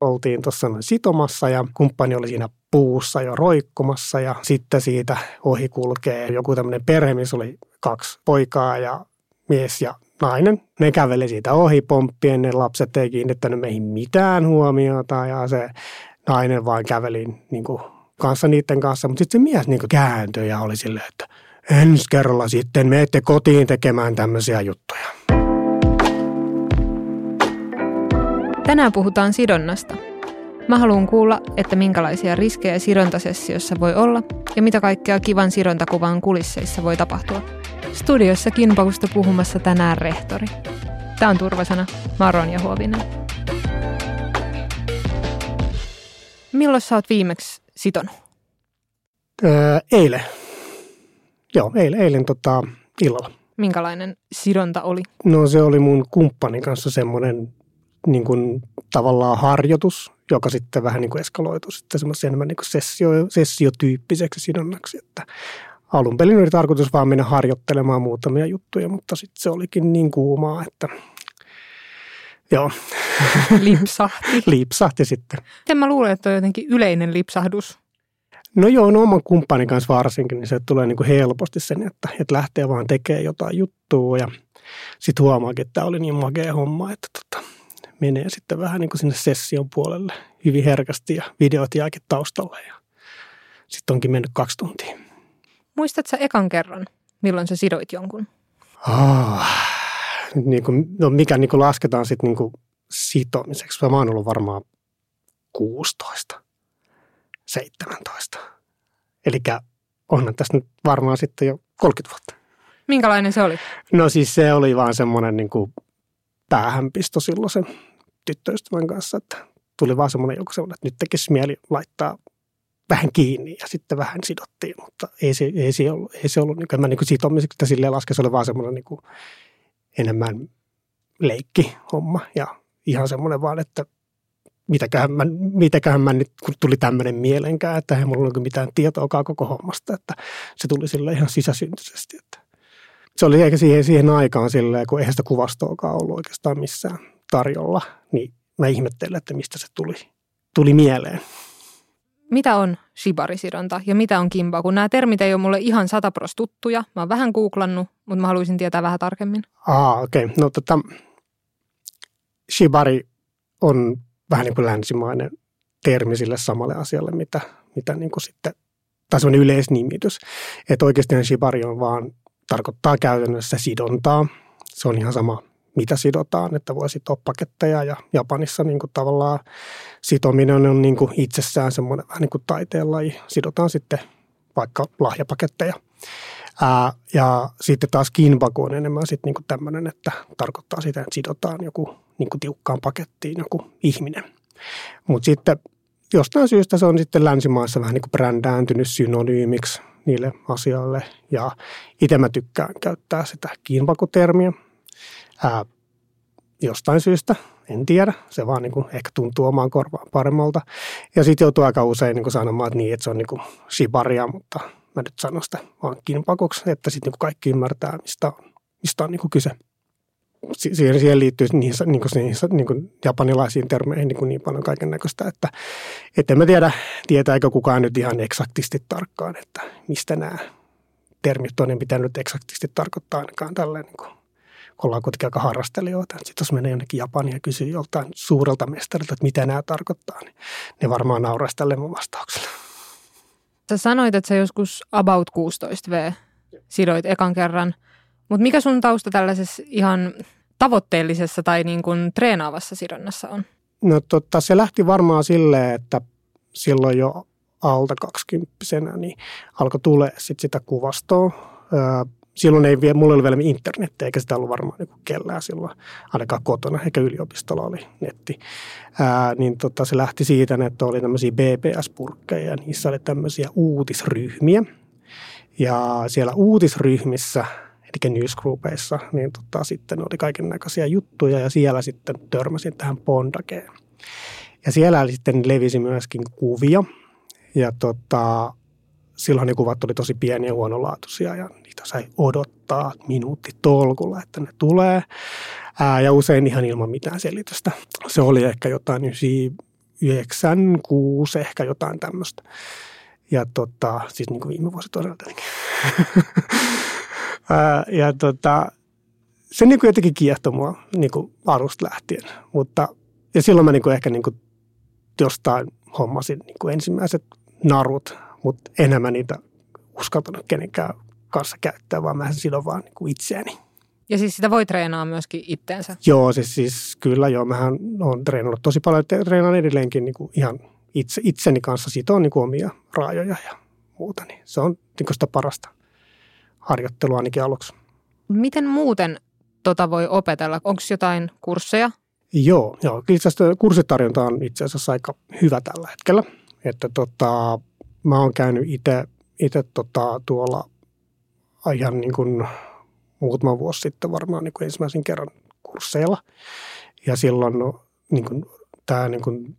oltiin tuossa sitomassa ja kumppani oli siinä puussa jo roikkumassa ja sitten siitä ohi kulkee joku tämmöinen perhe, missä oli kaksi poikaa ja mies ja nainen. Ne käveli siitä ohi pomppien, ne lapset ei kiinnittänyt meihin mitään huomiota ja se nainen vaan käveli niin kuin kanssa niiden kanssa, mutta sitten se mies niin kääntyi ja oli silleen, että ensi kerralla sitten menette kotiin tekemään tämmöisiä juttuja. Tänään puhutaan sidonnasta. Mä haluan kuulla, että minkälaisia riskejä sidontasessiossa voi olla ja mitä kaikkea kivan sidontakuvan kulisseissa voi tapahtua. Studiossa Kinpakusta puhumassa tänään rehtori. Tämä on Turvasana, Maron ja Huovinen. Milloin sä oot viimeksi sitonut? Öö, eilen. Joo, eilen, eilen tota, illalla. Minkälainen sidonta oli? No se oli mun kumppanin kanssa semmoinen niin kuin, tavallaan harjoitus, joka sitten vähän niin kuin eskaloitu sitten semmoisen enemmän niin kuin sessio, sessiotyyppiseksi sidonnaksi, että alun perin oli tarkoitus vaan mennä harjoittelemaan muutamia juttuja, mutta sitten se olikin niin kuumaa, että joo. Lipsahti. Lipsahti sitten. En mä luulen, että on jotenkin yleinen lipsahdus. No joo, no oman kumppanin kanssa varsinkin, niin se tulee niin kuin helposti sen, että, että lähtee vaan tekemään jotain juttua ja sitten huomaakin, että tämä oli niin makea homma, että tota, menee sitten vähän niin kuin sinne session puolelle hyvin herkästi ja videot jääkin taustalle ja sitten onkin mennyt kaksi tuntia. Muistatko ekan kerran, milloin sä sidoit jonkun? Ah, niin kuin, no mikä niin kuin lasketaan sitten niin kuin sitomiseksi? Mä oon ollut varmaan 16, 17. Eli onhan tässä nyt varmaan sitten jo 30 vuotta. Minkälainen se oli? No siis se oli vaan semmoinen niin kuin päähänpisto silloin sen tyttöystävän kanssa, että tuli vaan semmoinen joku semmoinen, että nyt tekisi mieli laittaa vähän kiinni ja sitten vähän sidottiin, mutta ei se, ei se ollut, ei se ollut niin kuin, mä niin kuin sitomiseksi, silleen laske, se oli vaan semmoinen niin kuin enemmän leikki homma ja ihan semmoinen vaan, että mitäköhän mä, mitäköhän mä nyt, kun tuli tämmöinen mielenkään, että ei mulla ole mitään tietoakaan koko hommasta, että se tuli sille ihan sisäsyntyisesti, että se oli eikä siihen, siihen aikaan silleen, kun eihän sitä kuvastoakaan ollut oikeastaan missään tarjolla, niin mä ihmettelen, että mistä se tuli, tuli mieleen. Mitä on shibarisidonta ja mitä on kimba? Kun nämä termit ei ole mulle ihan satapros tuttuja. Mä oon vähän googlannut, mutta mä haluaisin tietää vähän tarkemmin. Aa, okei. Okay. No tota, shibari on vähän niin kuin länsimainen termi sille samalle asialle, mitä, mitä niin kuin sitten, tai se on yleisnimitys. Että oikeasti shibari on vaan, tarkoittaa käytännössä sidontaa. Se on ihan sama, mitä sidotaan, että voi sitoa paketteja ja Japanissa niin kuin tavallaan sitominen on niin kuin itsessään semmoinen vähän niin kuin taiteenlaji. Sidotaan sitten vaikka lahjapaketteja. Ää, ja sitten taas kinbaku on enemmän sitten niin tämmöinen, että tarkoittaa sitä, että sidotaan joku niin kuin tiukkaan pakettiin joku ihminen. Mutta sitten jostain syystä se on sitten länsimaissa vähän niin kuin brändääntynyt synonyymiksi niille asioille. Ja itse mä tykkään käyttää sitä kiinpakutermiä. Ää, jostain syystä, en tiedä. Se vaan niin kuin ehkä tuntuu omaan korvaan paremmalta. Ja sitten joutuu aika usein niin kuin sanomaan, että niin, että se on niin kuin shibaria, mutta mä nyt sanon sitä vaan kinpakuksi, että sitten niin kaikki ymmärtää, mistä on, mistä on niin kuin kyse. Siihen, liittyy niihin, niin kuin, niihin niin kuin japanilaisiin termeihin niin, kuin niin paljon kaiken näköistä, että, että en mä tiedä, tietääkö kukaan nyt ihan eksaktisti tarkkaan, että mistä nämä termit on, niin mitä nyt eksaktisti tarkoittaa ainakaan tälleen niin kuin ollaan kuitenkin aika harrastelijoita. Sitten jos menee jonnekin Japaniin ja kysyy joltain suurelta mestarilta, että mitä nämä tarkoittaa, niin ne varmaan nauraisi tälle mun vastaukselle. Sä sanoit, että sä joskus about 16V sidoit ekan kerran, mutta mikä sun tausta tällaisessa ihan tavoitteellisessa tai niin kuin treenaavassa sidonnassa on? No totta, se lähti varmaan silleen, että silloin jo alta 20 niin alkoi tulee sit sitä kuvastoa silloin ei vielä, mulla oli vielä internet, eikä sitä ollut varmaan niin kellään silloin, ainakaan kotona, eikä yliopistolla oli netti. Ää, niin tota, se lähti siitä, että oli tämmöisiä BBS-purkkeja, ja niissä oli tämmöisiä uutisryhmiä. Ja siellä uutisryhmissä, eli newsgroupeissa, niin tota, sitten oli kaiken näköisiä juttuja, ja siellä sitten törmäsin tähän Bondakeen. Ja siellä sitten levisi myöskin kuvia, ja tota, silloin ne kuvat oli tosi pieniä ja huonolaatuisia ja niitä sai odottaa minuutti tolkulla, että ne tulee. Ää, ja usein ihan ilman mitään selitystä. Se oli ehkä jotain 96 ehkä jotain tämmöistä. Ja tota, siis niin kuin viime vuosi todella tietenkin. ja tota, se niin kuin jotenkin kiehtoi mua niin kuin alusta lähtien. Mutta, ja silloin mä niin kuin ehkä niin kuin jostain hommasin niin kuin ensimmäiset narut, mutta enemmän niitä uskaltanut kenenkään kanssa käyttää, vaan mä sidon vaan niin kuin itseäni. Ja siis sitä voi treenaa myöskin itteensä? Joo, siis, siis kyllä joo. Mähän olen treenannut tosi paljon, treenaan edelleenkin niin kuin ihan itse, itseni kanssa sitoa niin kuin omia raajoja ja muuta. Niin se on niin kuin sitä parasta harjoittelua ainakin aluksi. Miten muuten tota voi opetella? Onko jotain kursseja? Joo, joo. Itse asiassa kurssitarjonta on itse asiassa aika hyvä tällä hetkellä. Että tota, mä oon käynyt itse tota, tuolla ihan niin kuin muutama vuosi sitten varmaan niin kuin ensimmäisen kerran kursseilla. Ja silloin no, niin kuin, tämä niin kuin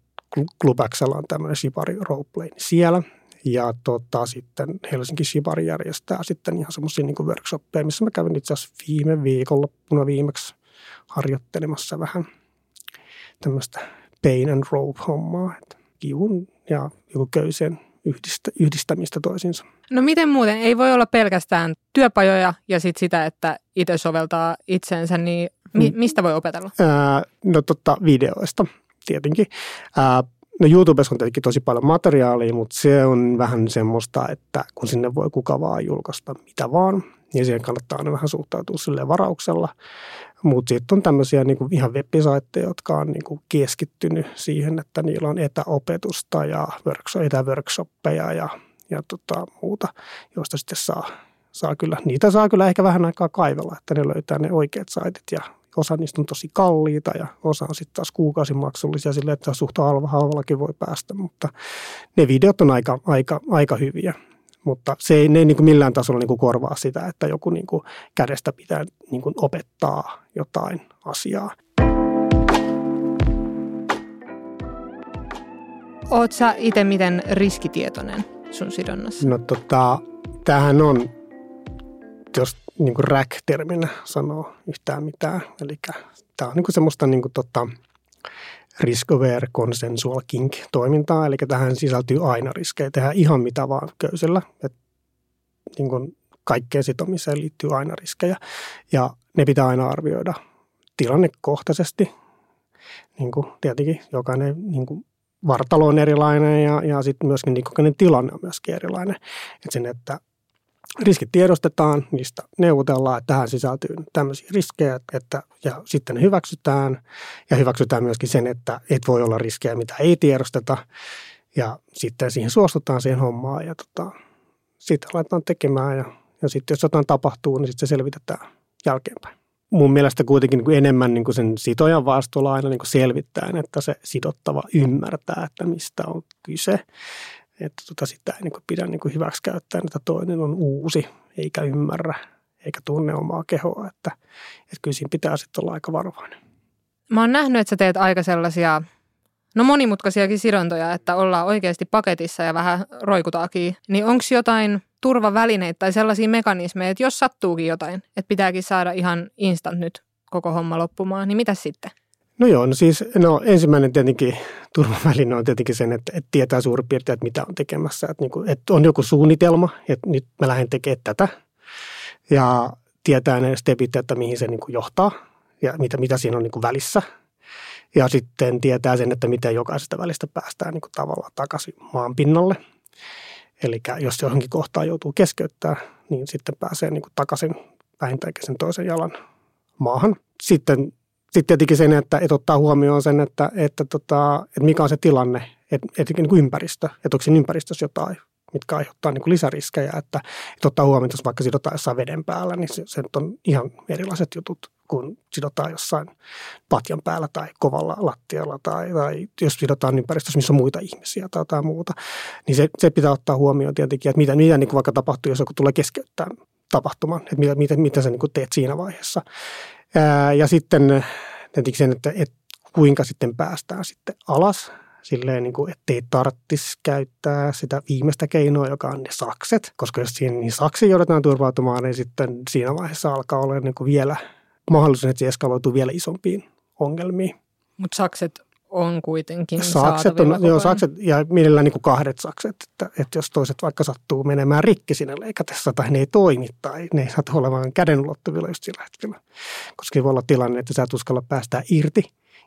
Club on tämmöinen Shibari Roleplay niin siellä. Ja tota, sitten Helsinki Shibari järjestää sitten ihan semmoisia niin workshoppeja, missä mä kävin itse asiassa viime viikonloppuna viimeksi harjoittelemassa vähän tämmöistä pain and rope hommaa, että kivun ja joku köyseen yhdistä, yhdistämistä toisiinsa. No miten muuten? Ei voi olla pelkästään työpajoja ja sit sitä, että itse soveltaa itsensä, niin mi- mm. mistä voi opetella? Ää, no totta, videoista tietenkin. Ää, no YouTubessa on tietenkin tosi paljon materiaalia, mutta se on vähän semmoista, että kun sinne voi kuka vaan julkaista mitä vaan, niin siihen kannattaa aina vähän suhtautua sille varauksella. Mutta sitten on tämmöisiä niinku ihan web jotka on niinku keskittynyt siihen, että niillä on etäopetusta ja etäworkshoppeja ja, ja tota muuta, joista sitten saa, saa kyllä, niitä saa kyllä ehkä vähän aikaa kaivella, että ne löytää ne oikeat saitit ja osa niistä on tosi kalliita ja osa on sitten taas kuukausimaksullisia sille, että suht halvallakin voi päästä, mutta ne videot on aika, aika, aika hyviä mutta se ei, ne ei niin kuin millään tasolla niin kuin korvaa sitä, että joku niin kuin kädestä pitää niin kuin opettaa jotain asiaa. Oletko sä itse miten riskitietoinen sun sidonnassa? No tota, tämähän on, jos niin kuin rack-terminä sanoo yhtään mitään, eli tämä on niin kuin semmoista niin kuin tota, risk-aware consensual kink-toimintaa, eli tähän sisältyy aina riskejä, tehdään ihan mitä vaan köysellä. Et, niin kuin kaikkeen sitomiseen liittyy aina riskejä ja ne pitää aina arvioida tilannekohtaisesti. Niin kuin tietenkin jokainen niin kuin vartalo on erilainen ja, ja sitten myöskin niin tilanne on myöskin erilainen. Et sen, että riskit tiedostetaan, niistä neuvotellaan, että tähän sisältyy tämmöisiä riskejä, että, ja sitten ne hyväksytään. Ja hyväksytään myöskin sen, että et voi olla riskejä, mitä ei tiedosteta. Ja sitten siihen suostutaan siihen hommaan ja tota, sitten laitetaan tekemään. Ja, ja sitten jos jotain tapahtuu, niin sitten se selvitetään jälkeenpäin. Mun mielestä kuitenkin niin enemmän niin kuin sen sitojan vastuulla aina niin kuin selvittäen, että se sidottava ymmärtää, että mistä on kyse että tota, sitä ei niin pidä niin kuin hyväksi käyttää, että toinen on uusi eikä ymmärrä eikä tunne omaa kehoa, että, että kyllä siinä pitää sitten olla aika varovainen. Mä oon nähnyt, että sä teet aika sellaisia, no monimutkaisiakin sidontoja, että ollaan oikeasti paketissa ja vähän roikutaakin. Niin onko jotain turvavälineitä tai sellaisia mekanismeja, että jos sattuukin jotain, että pitääkin saada ihan instant nyt koko homma loppumaan, niin mitä sitten? No joo, no siis no ensimmäinen tietenkin turvaväline on tietenkin sen, että, että tietää suurin piirtein, että mitä on tekemässä. Että, niin kuin, että on joku suunnitelma, että nyt mä lähden tekemään tätä ja tietää ne stepit, että mihin se niin kuin johtaa ja mitä, mitä siinä on niin kuin välissä. Ja sitten tietää sen, että miten jokaisesta välistä päästään niin kuin tavallaan takaisin maan pinnalle. Eli jos johonkin kohtaan joutuu keskeyttää, niin sitten pääsee niin kuin takaisin vähintäänkin sen toisen jalan maahan. Sitten sitten tietenkin sen, että, että ottaa huomioon sen, että, että, tota, että mikä on se tilanne, että, että niin kuin ympäristö, että onko siinä ympäristössä jotain, mitkä aiheuttaa niin kuin lisäriskejä, että, että ottaa huomioon, että jos vaikka sidotaan jossain veden päällä, niin se, se on ihan erilaiset jutut kun sidotaan jossain patjan päällä tai kovalla lattialla tai, tai jos sidotaan ympäristössä, missä on muita ihmisiä tai jotain muuta, niin se, se pitää ottaa huomioon tietenkin, että mitä, mitä niin kuin vaikka tapahtuu, jos joku tulee keskeyttää tapahtuman, että mitä, mitä, mitä sä niin kuin teet siinä vaiheessa. Ää, ja sitten tietenkin sen, että, että kuinka sitten päästään sitten alas silleen, niin kuin, ettei tarvitsisi käyttää sitä viimeistä keinoa, joka on ne sakset. Koska jos siihen niin saksiin joudutaan turvautumaan, niin sitten siinä vaiheessa alkaa olla niin kuin vielä mahdollisuus, että se eskaloituu vielä isompiin ongelmiin. Mutta sakset on kuitenkin sakset on, joo, sakset ja mielellään niin kuin kahdet sakset, että, että jos toiset vaikka sattuu menemään rikki siinä leikatessa tai ne ei toimi tai ne ei satu olemaan käden ulottuvilla just sillä hetkellä. Koska voi olla tilanne, että sä et uskalla päästää irti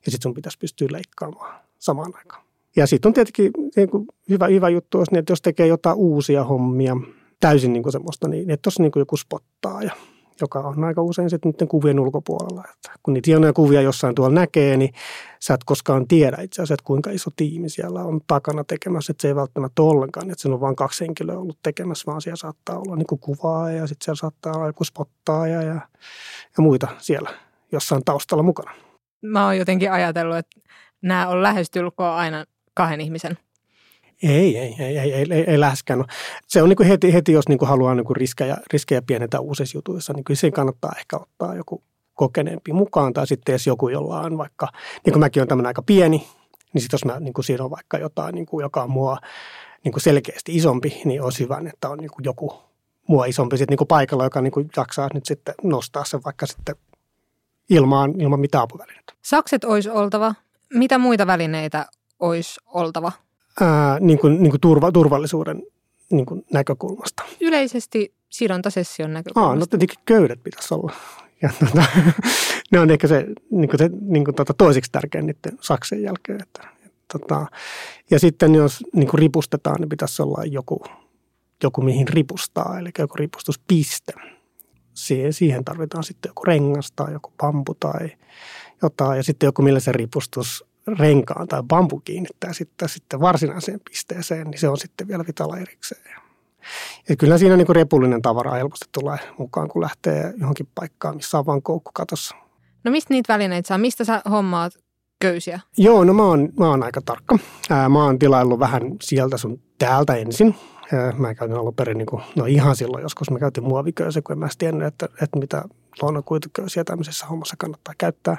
ja sitten sun pitäisi pystyä leikkaamaan samaan aikaan. Ja sitten on tietenkin niin kuin hyvä, hyvä juttu, että jos tekee jotain uusia hommia, täysin niin kuin semmoista, niin että tuossa niin joku spottaa ja joka on aika usein sitten niiden kuvien ulkopuolella. Että kun niitä hienoja kuvia jossain tuolla näkee, niin sä et koskaan tiedä itse asiassa, että kuinka iso tiimi siellä on takana tekemässä. Että se ei välttämättä ollenkaan, että siinä on vain kaksi henkilöä ollut tekemässä, vaan siellä saattaa olla niin kuvaa ja sitten siellä saattaa olla joku spottaaja ja, ja muita siellä jossain taustalla mukana. Mä oon jotenkin ajatellut, että nämä on lähestulkoon aina kahden ihmisen ei, ei, ei, ei, ei, ei, ei läheskään. Se on niin kuin heti, heti, jos niin kuin haluaa niin kuin riskejä, riskejä pienentää uusissa jutuissa, niin kyllä kannattaa ehkä ottaa joku kokeneempi mukaan. Tai sitten jos joku, jolla on vaikka, niin kuin mäkin olen tämmöinen aika pieni, niin sitten jos mä niin kuin siinä on vaikka jotain, niin kuin, joka on mua niin kuin selkeästi isompi, niin olisi hyvä, että on niin kuin joku mua isompi sitten niin kuin paikalla, joka niin kuin jaksaa nyt sitten nostaa sen vaikka sitten ilmaan, ilman mitään apuvälineitä. Sakset olisi oltava. Mitä muita välineitä olisi oltava? Ää, niin kuin, niin kuin turva, turvallisuuden niin kuin näkökulmasta. Yleisesti sidontasession näkökulmasta. Aa, no tietenkin köydet pitäisi olla. Ja tuota, ne on ehkä se, niin kuin se niin kuin tuota, toiseksi tärkein niiden saksen jälkeen. Että, et, tota, ja sitten jos niin kuin ripustetaan, niin pitäisi olla joku, joku mihin ripustaa, eli joku ripustuspiste. Siihen, siihen tarvitaan sitten joku rengas tai joku pampu tai jotain. Ja sitten joku, millä se ripustus renkaan tai bambu kiinnittää sitten, sitten varsinaiseen pisteeseen, niin se on sitten vielä vitala erikseen. Ja kyllä siinä niin kuin repullinen tavara helposti tulee mukaan, kun lähtee johonkin paikkaan, missä on vain koukku katossa. No mistä niitä välineitä saa? Mistä sä hommaat köysiä? Joo, no mä oon, mä oon aika tarkka. Ää, mä oon tilaillut vähän sieltä sun täältä ensin. Mä käytin alun perin, niin kuin, no ihan silloin joskus mä käytin muoviköysiä, kun en mä tiennyt, että, että mitä luonnonkuituköysiä tämmöisessä hommassa kannattaa käyttää.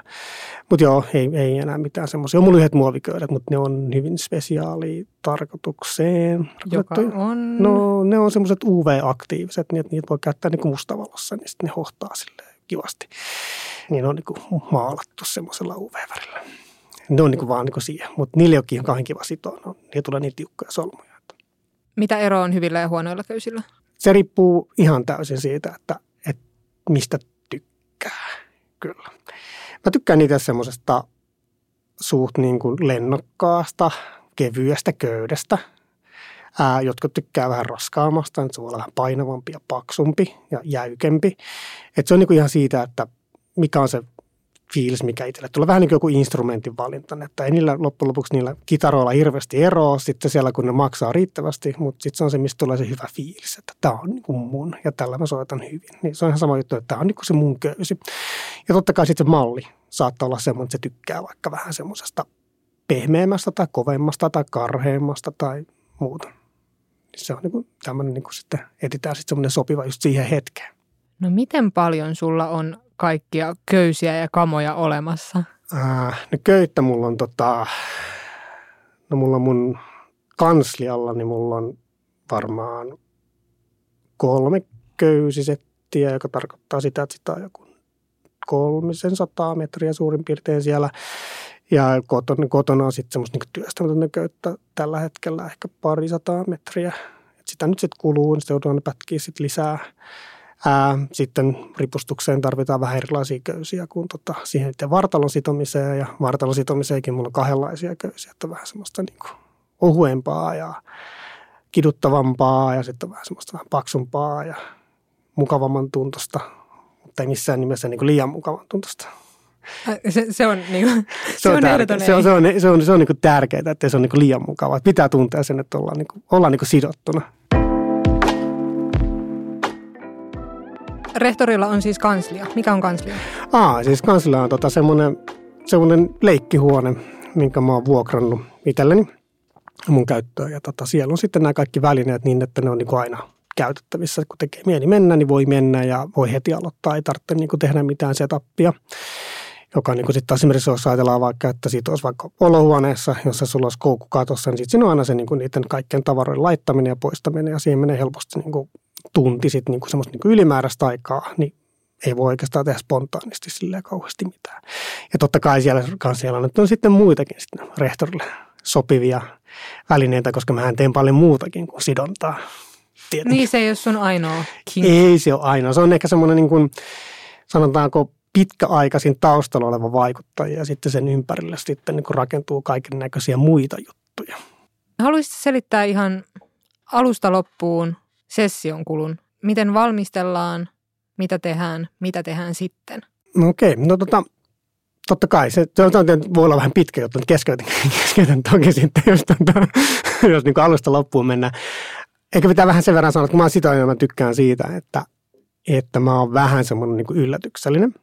Mutta joo, ei, ei enää mitään semmoisia. On mulla yhdet muoviköydet, mutta ne on hyvin spesiaali tarkoitukseen. Joka on? No ne on semmoiset UV-aktiiviset, niin että niitä voi käyttää niin kuin mustavalossa, niin sitten ne hohtaa sille kivasti. Niin ne on niin kuin maalattu semmoisella UV-värillä. Ne on niin kuin vaan niin kuin siihen, mutta niille onkin ihan kauhean kiva sitoa. No, niille tulee niin tiukkoja solmuja. Mitä ero on hyvillä ja huonoilla köysillä? Se riippuu ihan täysin siitä, että, että mistä. Kyllä. Mä tykkään niitä semmoisesta suht niin kuin lennokkaasta, kevyestä köydestä. Ää, jotka tykkää vähän raskaammasta, että se voi olla vähän painavampi ja paksumpi ja jäykempi. Et se on niin kuin ihan siitä, että mikä on se fiilis, mikä itselle tulee. Vähän niin kuin joku instrumentin valinta, että ei niillä loppujen lopuksi niillä kitaroilla hirveästi eroa sitten siellä, kun ne maksaa riittävästi, mutta sitten se on se, mistä tulee se hyvä fiilis, että tämä on niin kuin mun ja tällä mä soitan hyvin. Niin se on ihan sama juttu, että tämä on niin kuin se mun köysi. Ja totta kai sitten se malli saattaa olla semmoinen, että se tykkää vaikka vähän semmoisesta pehmeämmästä tai kovemmasta tai karheammasta tai muuta. Se on niin tämmöinen, niin sitten etsitään sitten semmoinen sopiva just siihen hetkeen. No miten paljon sulla on kaikkia köysiä ja kamoja olemassa? Äh, no köyttä mulla on tota, no mulla mun kanslialla, niin mulla on varmaan kolme köysisettiä, joka tarkoittaa sitä, että sitä on joku kolmisen sataa metriä suurin piirtein siellä. Ja kotona, kotona on sitten semmoista niin työstämätöntä köyttä tällä hetkellä ehkä pari sataa metriä. Et sitä nyt sitten kuluu, niin sitten joudutaan pätkiä sitten lisää. Ää, sitten ripustukseen tarvitaan vähän erilaisia köysiä kuin tota, siihen itse vartalon sitomiseen. Ja vartalon sitomiseenkin mulla on kahdenlaisia köysiä, että vähän semmoista niin kuin ohuempaa ja kiduttavampaa ja sitten vähän semmoista vähän paksumpaa ja mukavamman tuntosta, mutta ei missään nimessä niin kuin liian mukavan tuntosta. Se, se on, niin kuin, se, se on, on tärkeä. se on, se on, se on, se on niin kuin tärkeää, että se on niin kuin liian mukavaa. Pitää tuntea sen, että ollaan, niin kuin, ollaan niin kuin sidottuna. Rehtorilla on siis kanslia. Mikä on kanslia? Aa, siis kanslia on tota semmoinen, semmoinen leikkihuone, minkä mä oon vuokrannut itselleni mun käyttöön. Ja tota, siellä on sitten nämä kaikki välineet niin, että ne on niin kuin aina käytettävissä. Kun tekee mieli mennä, niin voi mennä ja voi heti aloittaa. Ei tarvitse niin kuin tehdä mitään setupia. Joka niin kuin sitten esimerkiksi jos ajatellaan vaikka, että siitä olisi vaikka olohuoneessa, jossa sulla olisi koukku katossa, niin sitten siinä on aina se niin kuin niiden kaikkien tavaroiden laittaminen ja poistaminen ja siihen menee helposti niin kuin tunti sitten niin semmoista niin ylimääräistä aikaa, niin ei voi oikeastaan tehdä spontaanisti silleen kauheasti mitään. Ja totta kai siellä kanssa on sitten muitakin sitten rehtorille sopivia välineitä, koska mä teen paljon muutakin kuin sidontaa. Tietenkin. Niin se ei ole sun ainoa kink. Ei se ole ainoa. Se on ehkä semmoinen niin kuin, sanotaanko pitkäaikaisin taustalla oleva vaikuttaja ja sitten sen ympärille sitten niin kuin rakentuu kaiken näköisiä muita juttuja. Haluaisitko selittää ihan alusta loppuun session kulun? Miten valmistellaan, mitä tehdään, mitä tehdään sitten? No okei, no tota, totta kai, se, se on, voi olla vähän pitkä mutta keskeytän, keskeytän toki sitten, jos, tota, jos niin alusta loppuun mennään. Eikä pitää vähän sen verran sanoa, että mä oon sitä mä tykkään siitä, että, että mä oon vähän semmoinen niin yllätyksellinen.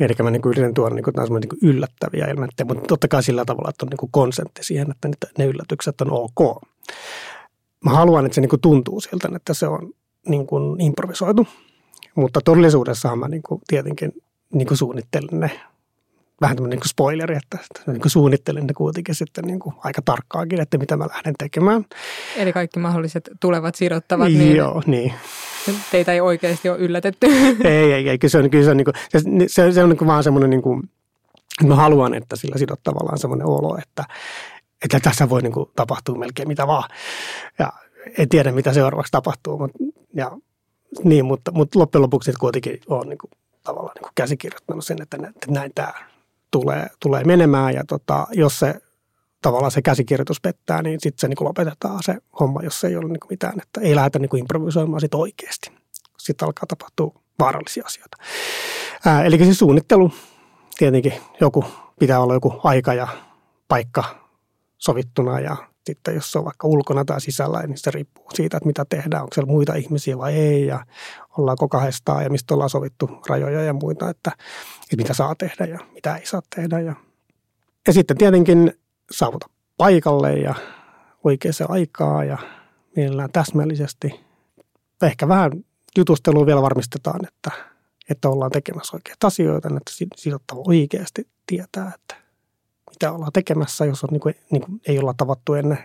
Eli mä niin yritän tuoda niin kuin, niin yllättäviä elementtejä, mutta totta kai sillä tavalla, että on niin konsentti siihen, että ne yllätykset on ok. Mä haluan, että se niin kuin tuntuu siltä, että se on niin kuin improvisoitu. Mutta todellisuudessahan mä niin kuin tietenkin niin kuin suunnittelen ne vähän tämmöinen niin kuin spoileri, että, niin kuin suunnittelen ne kuitenkin sitten niin kuin aika tarkkaakin, että mitä mä lähden tekemään. Eli kaikki mahdolliset tulevat sidottavat, niin, Joo, niin. teitä ei oikeasti ole yllätetty. Ei, ei, ei. Kyllä se on, kyllä se on, niin kuin, se, se, on niin kuin vaan semmoinen, niin kuin, mä haluan, että sillä sidottavalla on semmoinen olo, että, että tässä voi niin kuin, tapahtua melkein mitä vaan. Ja en tiedä, mitä seuraavaksi tapahtuu, mutta, ja, niin, mutta, mutta loppujen lopuksi kuitenkin on niin kuin, tavallaan niin kuin käsikirjoittanut sen, että näin tämä tulee, tulee menemään ja tota, jos se tavallaan se käsikirjoitus pettää, niin sitten se niin kuin lopetetaan se homma, jos ei ole niin kuin mitään, että ei lähdetä niin kuin improvisoimaan sit oikeasti. Sitten alkaa tapahtua vaarallisia asioita. Ää, eli siis suunnittelu, tietenkin joku, pitää olla joku aika ja paikka sovittuna ja sitten jos se on vaikka ulkona tai sisällä, niin se riippuu siitä, että mitä tehdään. Onko siellä muita ihmisiä vai ei ja ollaanko kahdestaan ja mistä ollaan sovittu rajoja ja muita, että, että mitä saa tehdä ja mitä ei saa tehdä. Ja, ja sitten tietenkin saavuta paikalle ja oikeaan aikaa ja mielellään täsmällisesti. Ehkä vähän jutustelua vielä varmistetaan, että, että ollaan tekemässä oikeita asioita, että sidottava oikeasti tietää, että mitä ollaan tekemässä, jos on, niin kuin, niin kuin, ei olla tavattu ennen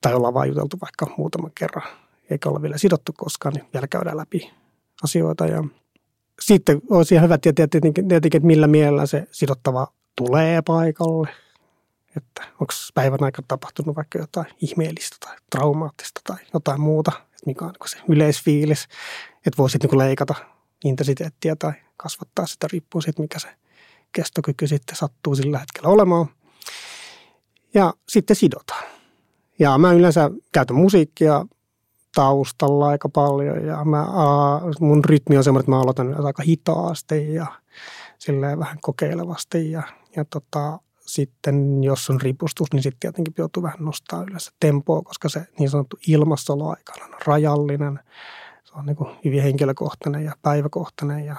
tai ollaan vain juteltu vaikka muutaman kerran, eikä olla vielä sidottu koskaan, niin vielä käydään läpi asioita. Ja sitten olisi ihan hyvä tietää tietenkin, tietenkin, että millä mielellä se sidottava tulee paikalle. Että onko päivän aikana tapahtunut vaikka jotain ihmeellistä tai traumaattista tai jotain muuta, että mikä on niin se yleisfiilis, että voisit niin leikata intensiteettiä tai kasvattaa sitä riippuen siitä, mikä se kestokyky sitten sattuu sillä hetkellä olemaan. Ja sitten sidotaan. Ja mä yleensä käytän musiikkia taustalla aika paljon ja mä, mun rytmi on semmoinen, että mä aloitan aika hitaasti ja silleen vähän kokeilevasti ja, ja tota, sitten jos on ripustus, niin sitten tietenkin joutuu vähän nostaa yleensä tempoa, koska se niin sanottu ilmassoloaika on rajallinen. Se on niin kuin hyvin henkilökohtainen ja päiväkohtainen ja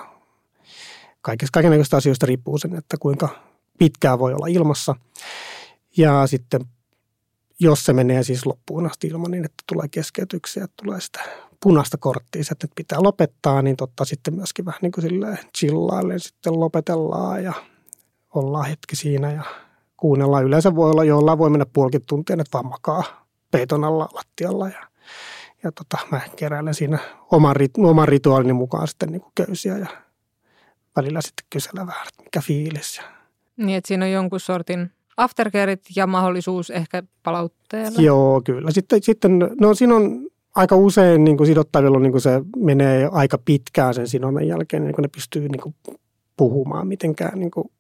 kaikista kaikenlaisista asioista riippuu sen, että kuinka pitkään voi olla ilmassa. Ja sitten jos se menee siis loppuun asti ilman niin, että tulee keskeytyksiä, että tulee sitä punaista korttia, että pitää lopettaa, niin totta sitten myöskin vähän niin kuin silleen chillaillen sitten lopetellaan ja ollaan hetki siinä ja kuunnellaan. Yleensä voi olla, jollain voi mennä puolikin tuntia, että vaan makaa peiton alla lattialla ja, ja tota, mä keräilen siinä oman, oman rituaalini mukaan sitten niin kuin köysiä ja välillä sitten kysellä vähän, että mikä fiilis. Niin, että siinä on jonkun sortin aftercareit ja mahdollisuus ehkä palautteelle. Joo, kyllä. Sitten, sitten no siinä on aika usein niin kuin sidottavilla niin kuin se menee aika pitkään sen sidonnan jälkeen, niin kuin ne pystyy niin kuin puhumaan mitenkään niin kuin,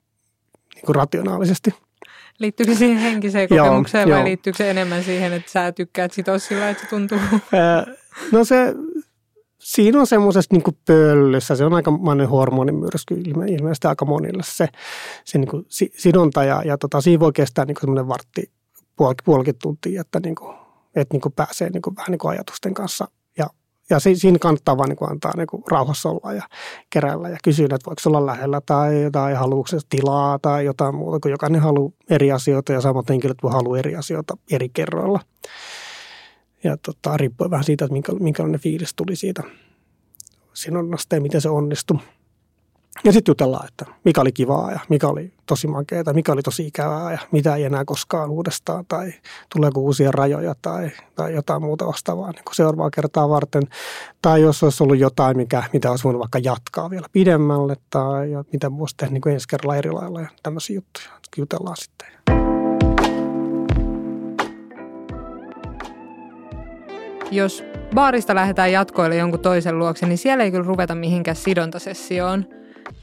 niin kuin rationaalisesti. Liittyykö siihen henkiseen kokemukseen joo, vai joo. liittyykö se enemmän siihen, että sä tykkäät sitoa sillä, että se tuntuu? No se siinä on semmoisesta niin pöllyssä, se on aika monen hormonimyrsky ilmeisesti aika monille se, se niin kuin sidonta ja, ja tota, siinä voi kestää niin semmoinen vartti puol, puolikin tuntia, että, niin kuin, että niin kuin pääsee niin kuin, vähän niin kuin ajatusten kanssa. Ja, ja siinä kannattaa vaan niin kuin antaa niin kuin rauhassa olla ja keräillä ja kysyä, että voiko olla lähellä tai, tai haluatko tilaa tai jotain muuta, kun jokainen haluaa eri asioita ja samat henkilöt voi haluaa eri asioita eri kerroilla ja tota, riippuen vähän siitä, että minkälainen fiilis tuli siitä sinonnasta ja miten se onnistui. Ja sitten jutellaan, että mikä oli kivaa ja mikä oli tosi makeaa, mikä oli tosi ikävää ja mitä ei enää koskaan uudestaan tai tuleeko uusia rajoja tai, tai jotain muuta vastaavaa niin seuraavaa kertaa varten. Tai jos olisi ollut jotain, mikä, mitä olisi voinut vaikka jatkaa vielä pidemmälle tai mitä voisi tehdä niin ensi kerralla eri lailla ja tämmöisiä juttuja. Jutellaan sitten. Jos baarista lähdetään jatkoille jonkun toisen luokse, niin siellä ei kyllä ruveta mihinkään sidontasessioon.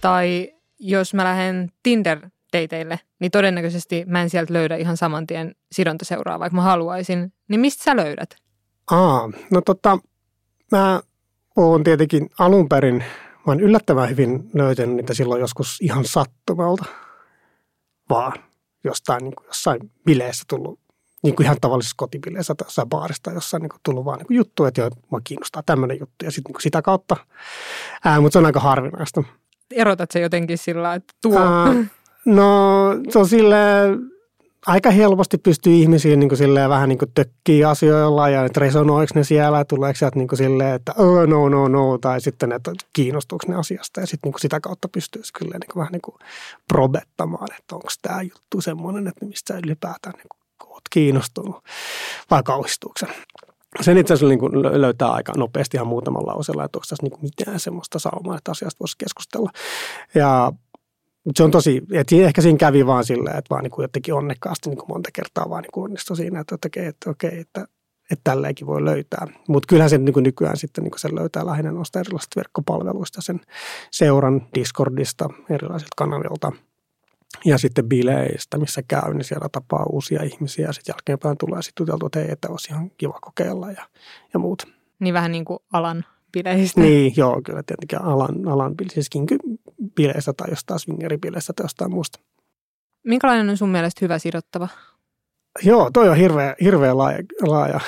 Tai jos mä lähden tinder dateille, niin todennäköisesti mä en sieltä löydä ihan saman tien sidontaseuraa, vaikka mä haluaisin. Niin mistä sä löydät? Aa, no tota, mä oon tietenkin alun perin, mä oon yllättävän hyvin löytänyt niitä silloin joskus ihan sattumalta, vaan jostain niin kuin jossain bileissä tullut niin kuin ihan tavallisessa kotipileissä tai jossain baarista, jossa on niin kuin tullut vaan niin kuin juttu, että joo, mua kiinnostaa tämmöinen juttu ja sitten niin sitä kautta. Ää, mutta se on aika harvinaista. Erotat se jotenkin sillä, että tuo? Ää, no se on silleen, aika helposti pystyy ihmisiin niin silleen vähän niin tökkiä asioilla ja että resonoiko ne siellä, tuleeko sieltä niin silleen, että oh, no, no, no, tai sitten, että kiinnostuuko ne asiasta ja sitten niin sitä kautta pystyisi kyllä niin vähän niin probettamaan, että onko tämä juttu semmoinen, että mistä sä ylipäätään niin oot kiinnostunut vai kauhistuuko sen itse asiassa niin löytää aika nopeasti ihan muutamalla lauseella, että onko tässä niin mitään semmoista saumaa, että asiasta voisi keskustella. Ja se on tosi, että ehkä siinä kävi vaan silleen, että vaan niin kuin jotenkin onnekkaasti niin kuin monta kertaa vaan niin kuin onnistui siinä, että okei, että, okei, että, että tälleenkin voi löytää. Mutta kyllähän se niin nykyään sitten niin sen löytää lähinnä noista erilaisista verkkopalveluista, sen seuran Discordista, erilaisilta kanavilta sitten bileistä, missä käy, niin siellä tapaa uusia ihmisiä ja sitten jälkeenpäin tulee sitten juteltu, että hei, että olisi ihan kiva kokeilla ja, ja muut. Niin vähän niin kuin alan bileistä. Niin, joo, kyllä tietenkin alan, alan siis bileistä tai jostain swingeribileistä tai jostain muusta. Minkälainen on sun mielestä hyvä sidottava? Joo, toi on hirveä, hirveä laaja, laaja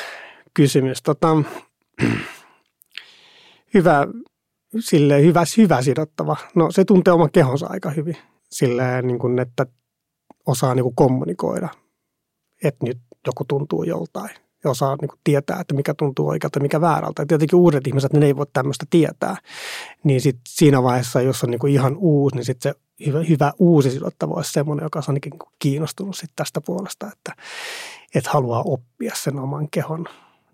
kysymys. Tota, hyvä, sille hyvä, hyvä sidottava. No se tuntee oman kehonsa aika hyvin. Silleen, niin kuin, että osaa niin kuin kommunikoida, että nyt joku tuntuu joltain ja osaa niin kuin tietää, että mikä tuntuu oikealta ja mikä väärältä. Ja tietenkin uudet ihmiset, ne ei voi tämmöistä tietää. Niin sit siinä vaiheessa, jos on niin kuin ihan uusi, niin sitten se hyvä, hyvä uusi sidottava olisi semmoinen, joka on ainakin kiinnostunut sit tästä puolesta, että, että haluaa oppia sen oman kehon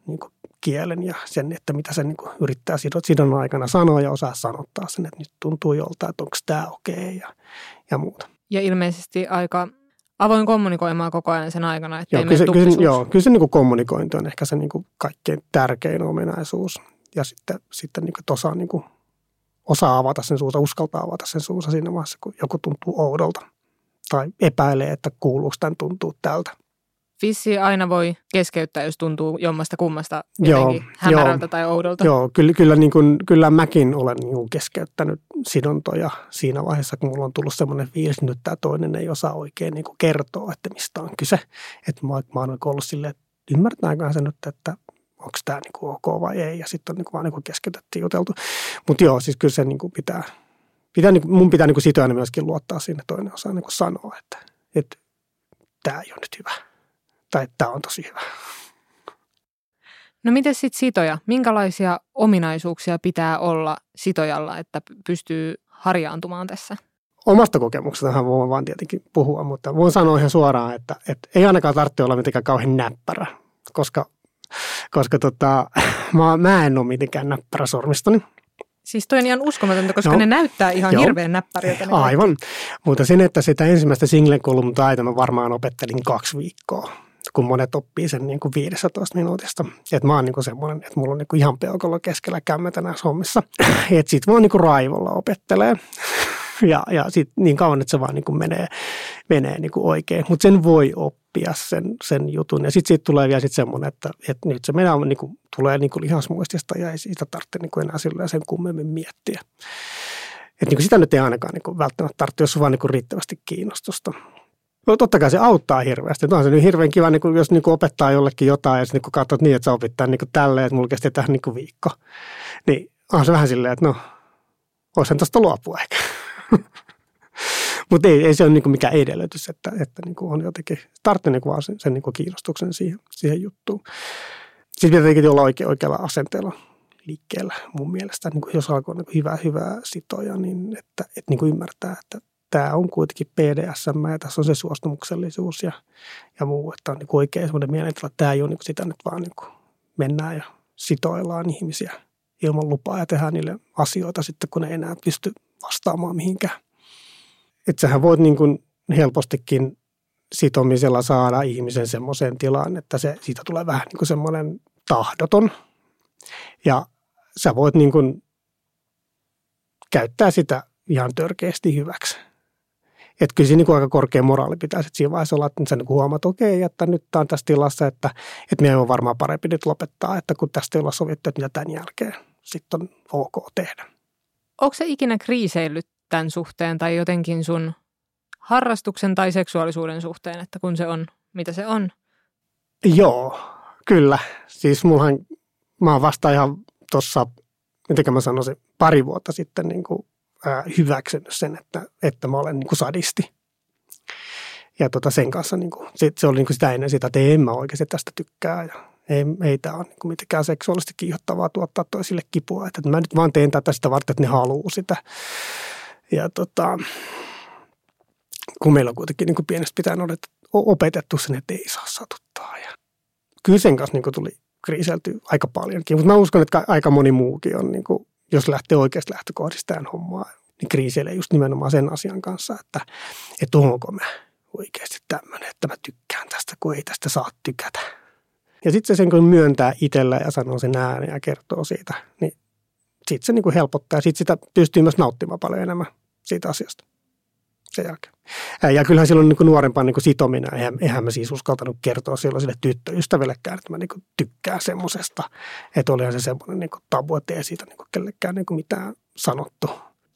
niin kuin kielen ja sen, että mitä se niin kuin yrittää sidon, aikana sanoa ja osaa sanottaa sen, että nyt tuntuu joltain, että onko tämä okei okay ja, ja muuta. Ja ilmeisesti aika avoin kommunikoimaan koko ajan sen aikana, että joo, kyllä, kyllä, joo, kyllä se niin kuin kommunikointi on ehkä se niin kuin kaikkein tärkein ominaisuus. Ja sitten, sitten niin kuin osaa, niin kuin, osaa avata sen suunsa, uskaltaa avata sen suunsa siinä vaiheessa, kun joku tuntuu oudolta. Tai epäilee, että kuuluuko tämän tuntuu tältä. Vissi aina voi keskeyttää, jos tuntuu jommasta kummasta jotenkin joo, hämärältä joo, tai oudolta. Joo, kyllä, kyllä, niin kuin, kyllä mäkin olen niin kuin keskeyttänyt sidontoja siinä vaiheessa, kun mulla on tullut semmoinen fiilis, että nyt tämä toinen ei osaa oikein niin kuin kertoa, että mistä on kyse. Että mä, mä oon ollut silleen, että ymmärtääkö se nyt, että onko tämä niin kuin ok vai ei, ja sitten on niin kuin vaan niin kuin keskeytetty juteltu. Mutta joo, siis kyllä se niin kuin pitää, pitää niin kuin, mun pitää niin kuin myöskin luottaa sinne toinen osaa niin kuin sanoa, että, että tämä ei ole nyt hyvä tai tämä on tosi hyvä. No miten sitten sitoja? Minkälaisia ominaisuuksia pitää olla sitojalla, että pystyy harjaantumaan tässä? Omasta kokemuksestahan voin vaan tietenkin puhua, mutta voin sanoa ihan suoraan, että, että ei ainakaan tarvitse olla mitenkään kauhean näppärä, koska, koska tota, mä, mä en ole mitenkään näppärä sormistani. Siis toi on ihan uskomatonta, koska no, ne näyttää ihan joo, hirveän näppäriltä. Aivan, mutta sen, että sitä ensimmäistä singlen taitoa mä varmaan opettelin kaksi viikkoa kun monet oppii sen niin kuin 15 minuutista. Että mä oon niin kuin semmoinen, että mulla on niin kuin ihan peukalo keskellä kämmetä näissä hommissa. Että sit vaan niin kuin raivolla opettelee. Ja, ja sit niin kauan, että se vaan niin kuin menee, menee niin kuin oikein. Mutta sen voi oppia sen, sen jutun. Ja sitten siitä tulee vielä sit semmoinen, että, että nyt se menee, niin kuin, tulee niin kuin lihasmuistista ja ei siitä tarvitse niin kuin enää sen kummemmin miettiä. Että niin kuin sitä nyt ei ainakaan niin kuin välttämättä tarvitse, jos on vaan niin kuin riittävästi kiinnostusta. No totta kai se auttaa hirveästi. On se nyt hirveän kiva, niin kuin, jos niin kuin opettaa jollekin jotain ja niin katsot niin, että sä opit tämän niin tälleen, että mulla kesti tähän niin viikko. Niin on se vähän silleen, että no, olisin tuosta luopua ehkä. Mutta ei, ei, se ole niin mikään edellytys, että, että niin on jotenkin tarttunut niin vaan sen, sen niin kiinnostuksen siihen, siihen juttuun. Sitten pitää tietenkin olla oikein, oikealla asenteella liikkeellä mun mielestä. Niin kuin jos alkoi niin hyvää, hyvää sitoja, niin että, että niin kuin ymmärtää, että tämä on kuitenkin PDSM ja tässä on se suostumuksellisuus ja, ja muu, että on niin oikein semmoinen mielentila, että tämä ei ole niin sitä nyt vaan niin kuin mennään ja sitoillaan ihmisiä ilman lupaa ja tehdään niille asioita sitten, kun ne ei enää pysty vastaamaan mihinkään. Että sähän voit niin kuin helpostikin sitomisella saada ihmisen semmoiseen tilaan, että se, siitä tulee vähän niin kuin semmoinen tahdoton. Ja sä voit niin kuin käyttää sitä ihan törkeästi hyväksi. Että kyllä siinä niin aika korkea moraali pitäisi että siinä vaiheessa olla, että sä niin huomaat, että okei, että nyt tämä on tässä tilassa, että, että meidän on varmaan parempi nyt lopettaa, että kun tästä ei olla sovittu, että mitä tämän jälkeen sitten on ok tehdä. Onko se ikinä kriiseillyt tämän suhteen tai jotenkin sun harrastuksen tai seksuaalisuuden suhteen, että kun se on, mitä se on? Joo, kyllä. Siis mullahan, mä oon vasta ihan tuossa, miten mä sanoisin, pari vuotta sitten niin kuin, ää, hyväksynyt sen, että, että mä olen niin kuin sadisti. Ja tota sen kanssa niin kuin, se, se oli niin kuin sitä ennen sitä, että en mä oikeasti tästä tykkää ja ei, ei tämä ole niin mitenkään seksuaalisesti kiihottavaa tuottaa toisille kipua. Että mä nyt vaan teen tätä sitä varten, että ne haluaa sitä. Ja tota, kun meillä on kuitenkin niin kuin pienestä pitäen opetettu sen, että ei saa satuttaa. Ja kyllä sen kanssa niin kuin tuli kriiselty aika paljonkin, mutta mä uskon, että aika moni muukin on, niin kuin, jos lähtee oikeasta lähtökohdista tämän hommaa, niin kriiseilee just nimenomaan sen asian kanssa, että, että onko mä oikeasti tämmöinen, että mä tykkään tästä, kun ei tästä saa tykätä. Ja sitten se sen kun myöntää itsellä ja sanoo sen ääneen ja kertoo siitä, niin sitten se niin kuin helpottaa ja sitten sitä pystyy myös nauttimaan paljon enemmän siitä asiasta sen jälkeen. Ja kyllähän silloin niin nuorempaan niin sitominen, eihän, eihän mä siis uskaltanut kertoa silloin sille tyttöystävällekään, että mä niin tykkään semmoisesta. Että olihan se semmoinen niin tabu, että ei siitä niin kellekään niin mitään sanottu.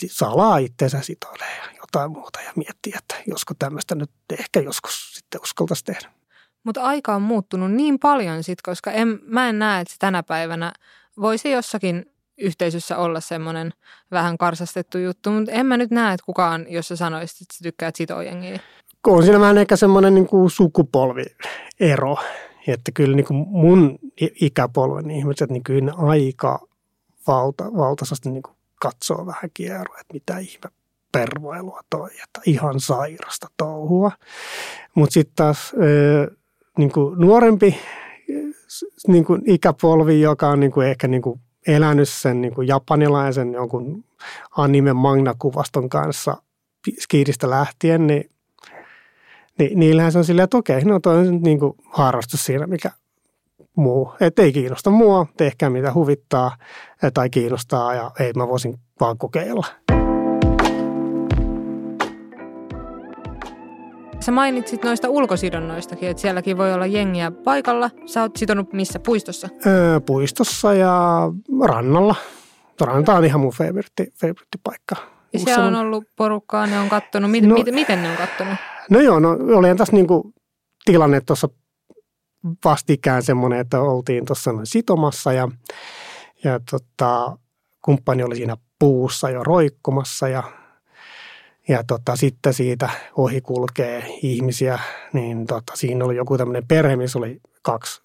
Salaa itseensä sitoilee ja jotain muuta ja miettii, että josko tämmöistä nyt ehkä joskus sitten uskaltaisi tehdä. Mutta aika on muuttunut niin paljon sitten, koska en, mä en näe, että tänä päivänä voisi jossakin yhteisössä olla semmoinen vähän karsastettu juttu, mutta en mä nyt näe, että kukaan, jos sä sanoisit, että sä tykkäät sitojengiä. On siinä vähän ehkä semmoinen niin kuin sukupolviero, että kyllä niin kuin mun ikäpolven ihmiset, niin kyllä aika valta, valtaisesti niin kuin katsoo vähän kierroa, että mitä ihme pervoilua toi, että ihan sairasta touhua. Mutta sitten taas niin kuin nuorempi niin kuin ikäpolvi, joka on niin kuin ehkä niin kuin elänyt sen niin kuin japanilaisen jonkun anime manga-kuvaston kanssa skiidistä lähtien, niin, niin niillähän se on silleen, että okei, no toi on niin kuin harrastus siinä, mikä muu. Että ei kiinnosta mua, tehkää mitä huvittaa tai kiinnostaa ja ei mä voisin vaan kokeilla. Sä mainitsit noista ulkosidonnoistakin, että sielläkin voi olla jengiä paikalla. Sä oot sitonut missä? Puistossa? Öö, puistossa ja rannalla. Ranta on ihan mun favoritti, favoritti paikka. Ja siellä on ollut porukkaa, ne on kattonut. Miten, no, miten, miten ne on kattonut? No joo, no oli tässä niinku tilanne tuossa vastikään semmoinen, että oltiin tuossa sitomassa ja, ja tota, kumppani oli siinä puussa jo roikkumassa ja ja tota, sitten siitä ohi kulkee ihmisiä, niin tota, siinä oli joku tämmöinen perhe, missä oli kaksi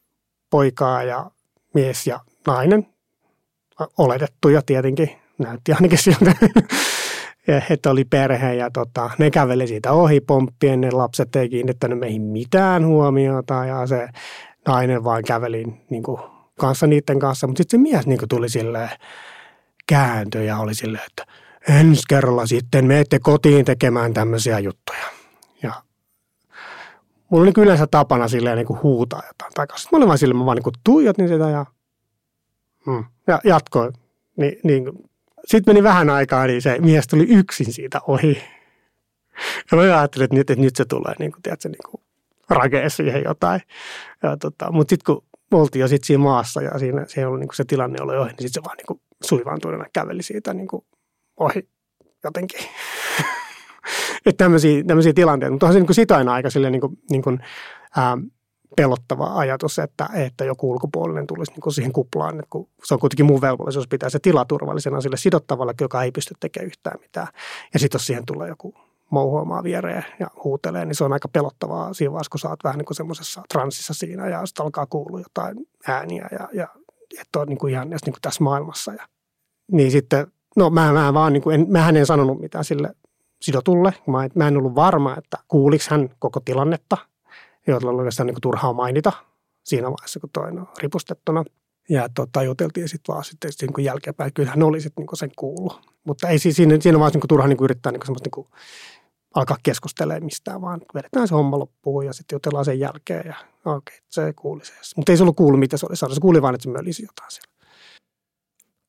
poikaa ja mies ja nainen, oletettuja tietenkin, näytti ainakin siltä, että oli perhe ja tota, ne käveli siitä ohi pomppien, ne lapset ei kiinnittänyt meihin mitään huomiota ja se nainen vaan käveli niin kuin, kanssa niiden kanssa, mutta sitten se mies niin kuin, tuli silleen kääntö ja oli silleen, että – ensi kerralla sitten menette kotiin tekemään tämmöisiä juttuja. Ja mulla oli kyllä yleensä tapana silleen niin kuin huutaa jotain takaisin. Mä olin vaan silleen, mä vaan niin tuijotin sitä ja, mm, ja jatkoin. Ni, niin, sitten meni vähän aikaa, niin se mies tuli yksin siitä ohi. Ja mä ajattelin, että nyt, että nyt se tulee, niin kuin, tiedätkö, niin kuin rakee siihen jotain. Ja, tota, mutta sitten kun me oltiin jo sit siinä maassa ja siinä, siinä oli, niin kuin se tilanne oli ohi, niin sitten se vaan niin kuin suivaantuneena käveli siitä niin kuin ohi jotenkin. että tämmöisiä, tämmöisiä tilanteita, mutta onhan se niin kuin sitä aina aika silleen niin kuin, niin kuin, ää, pelottava ajatus, että, että joku ulkopuolinen tulisi niin kuin siihen kuplaan, että kun se on kuitenkin mun velvollisuus pitää se tila turvallisena sille sidottavalle, joka ei pysty tekemään yhtään mitään. Ja sitten jos siihen tulee joku mouhoamaan viereen ja huutelee, niin se on aika pelottavaa siinä vaiheessa, kun sä oot vähän niin kuin semmoisessa transsissa siinä ja sitten alkaa kuulua jotain ääniä ja, ja et ole niin kuin ihan niin kuin tässä maailmassa. Ja, niin sitten, no mä, mä vaan niin kuin en, mähän en sanonut mitään sille sidotulle. Mä, mä en ollut varma, että kuuliks hän koko tilannetta, joilla oli oikeastaan niin kuin turhaa mainita siinä vaiheessa, kun toinen on ripustettuna. Ja tota, juteltiin sitten vaan sitten niin kuin jälkeenpäin. Kyllähän ne oli sitten niin sen kuullut. Mutta ei siinä, siinä vaiheessa niin turha niin yrittää niin semmoista niin alkaa keskustelemaan mistään, vaan vedetään se homma loppuun ja sitten jutellaan sen jälkeen ja okei, okay, se kuuli se. Mutta ei se ollut kuullut, mitä se oli saanut. Se kuuli vain, että se mölisi jotain siellä.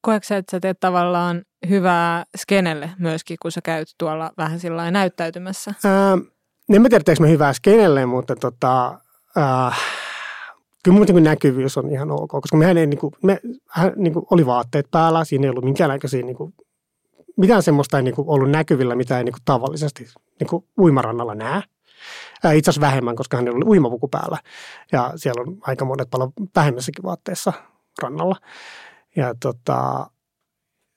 Koetko sä, että sä teet tavallaan hyvää skenelle myöskin, kun sä käyt tuolla vähän sillä näyttäytymässä? Ää, en mä tiedä, me hyvää skenelle, mutta tota, ää, kyllä mun niin näkyvyys on ihan ok, koska mehän ei, niin kuin, me, hän, niin kuin, oli vaatteet päällä, siinä ei ollut minkäännäköisiä niin kuin, mitään semmoista ei niin kuin, ollut näkyvillä, mitä ei niin kuin, tavallisesti niin kuin, uimarannalla näe. Itse asiassa vähemmän, koska hän oli uimapuku päällä ja siellä on aika monet paljon vähemmässäkin vaatteissa rannalla. Ja tota,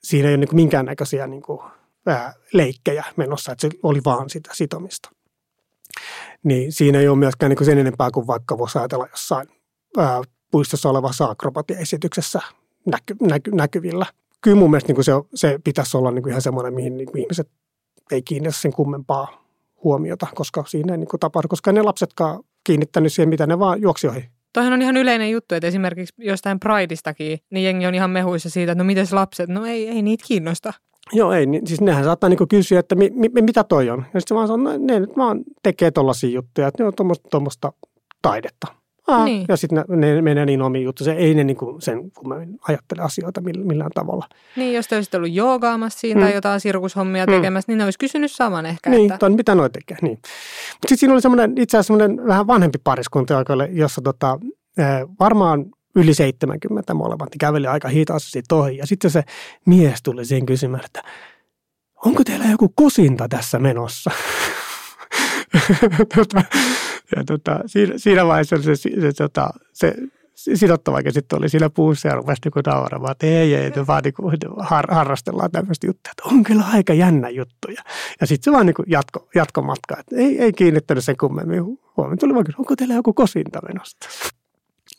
siinä ei ole niin kuin minkäännäköisiä niin kuin, ää, leikkejä menossa, että se oli vaan sitä sitomista. Niin siinä ei ole myöskään niin kuin sen enempää kuin vaikka voisi ajatella jossain ää, puistossa olevassa akrobatiaesityksessä näky, näky, näkyvillä. Kyllä mun mielestä niin kuin se, se pitäisi olla niin kuin ihan semmoinen, mihin niin kuin ihmiset ei kiinnitä sen kummempaa huomiota, koska siinä ei niin tapahdu, koska ne lapsetkaan kiinnittänyt siihen, mitä ne vaan juoksi ohi. Toihan on ihan yleinen juttu, että esimerkiksi jostain Prideistakin, niin jengi on ihan mehuissa siitä, että no miten lapset, no ei, ei niitä kiinnosta. Joo, ei, niin, siis nehän saattaa niinku kysyä, että mi, mi, mitä toi on. Ja sitten vaan sanoo, no, ne nyt vaan tekee tollaisia juttuja, että ne on tuommoista taidetta. Aa, niin. Ja sitten ne, ne menee niin omiin juttuja. Ei ne niinku sen kummemmin ajattele asioita millään tavalla. Niin, jos te olisitte ollut joogaamassa siinä mm. tai jotain sirkushomia mm. tekemässä, niin ne olisi kysynyt saman ehkä. Niin, että... ton, mitä noi tekee. Niin. Mutta sitten siinä oli semmoinen, itse asiassa semmoinen vähän vanhempi pariskunta, jossa tota, varmaan yli 70 molemmat niin käveli aika hitaasti siitä ohi. Ja sitten se mies tuli siihen kysymään, että onko teillä joku kosinta tässä menossa? tota, ja tota, siinä, siinä vaiheessa se, se, se, tota, se sidottava sitten oli siinä puussa ja rupesi niinku nauramaan, että ei, ei, vaan niinku har, harrastellaan tämmöistä juttuja, että on kyllä aika jännä juttuja. Ja sitten se vaan niinku jatko, jatko matkaa, että ei, ei kiinnittänyt sen kummemmin huomioon. Tuli vaan onko teillä joku kosinta menossa?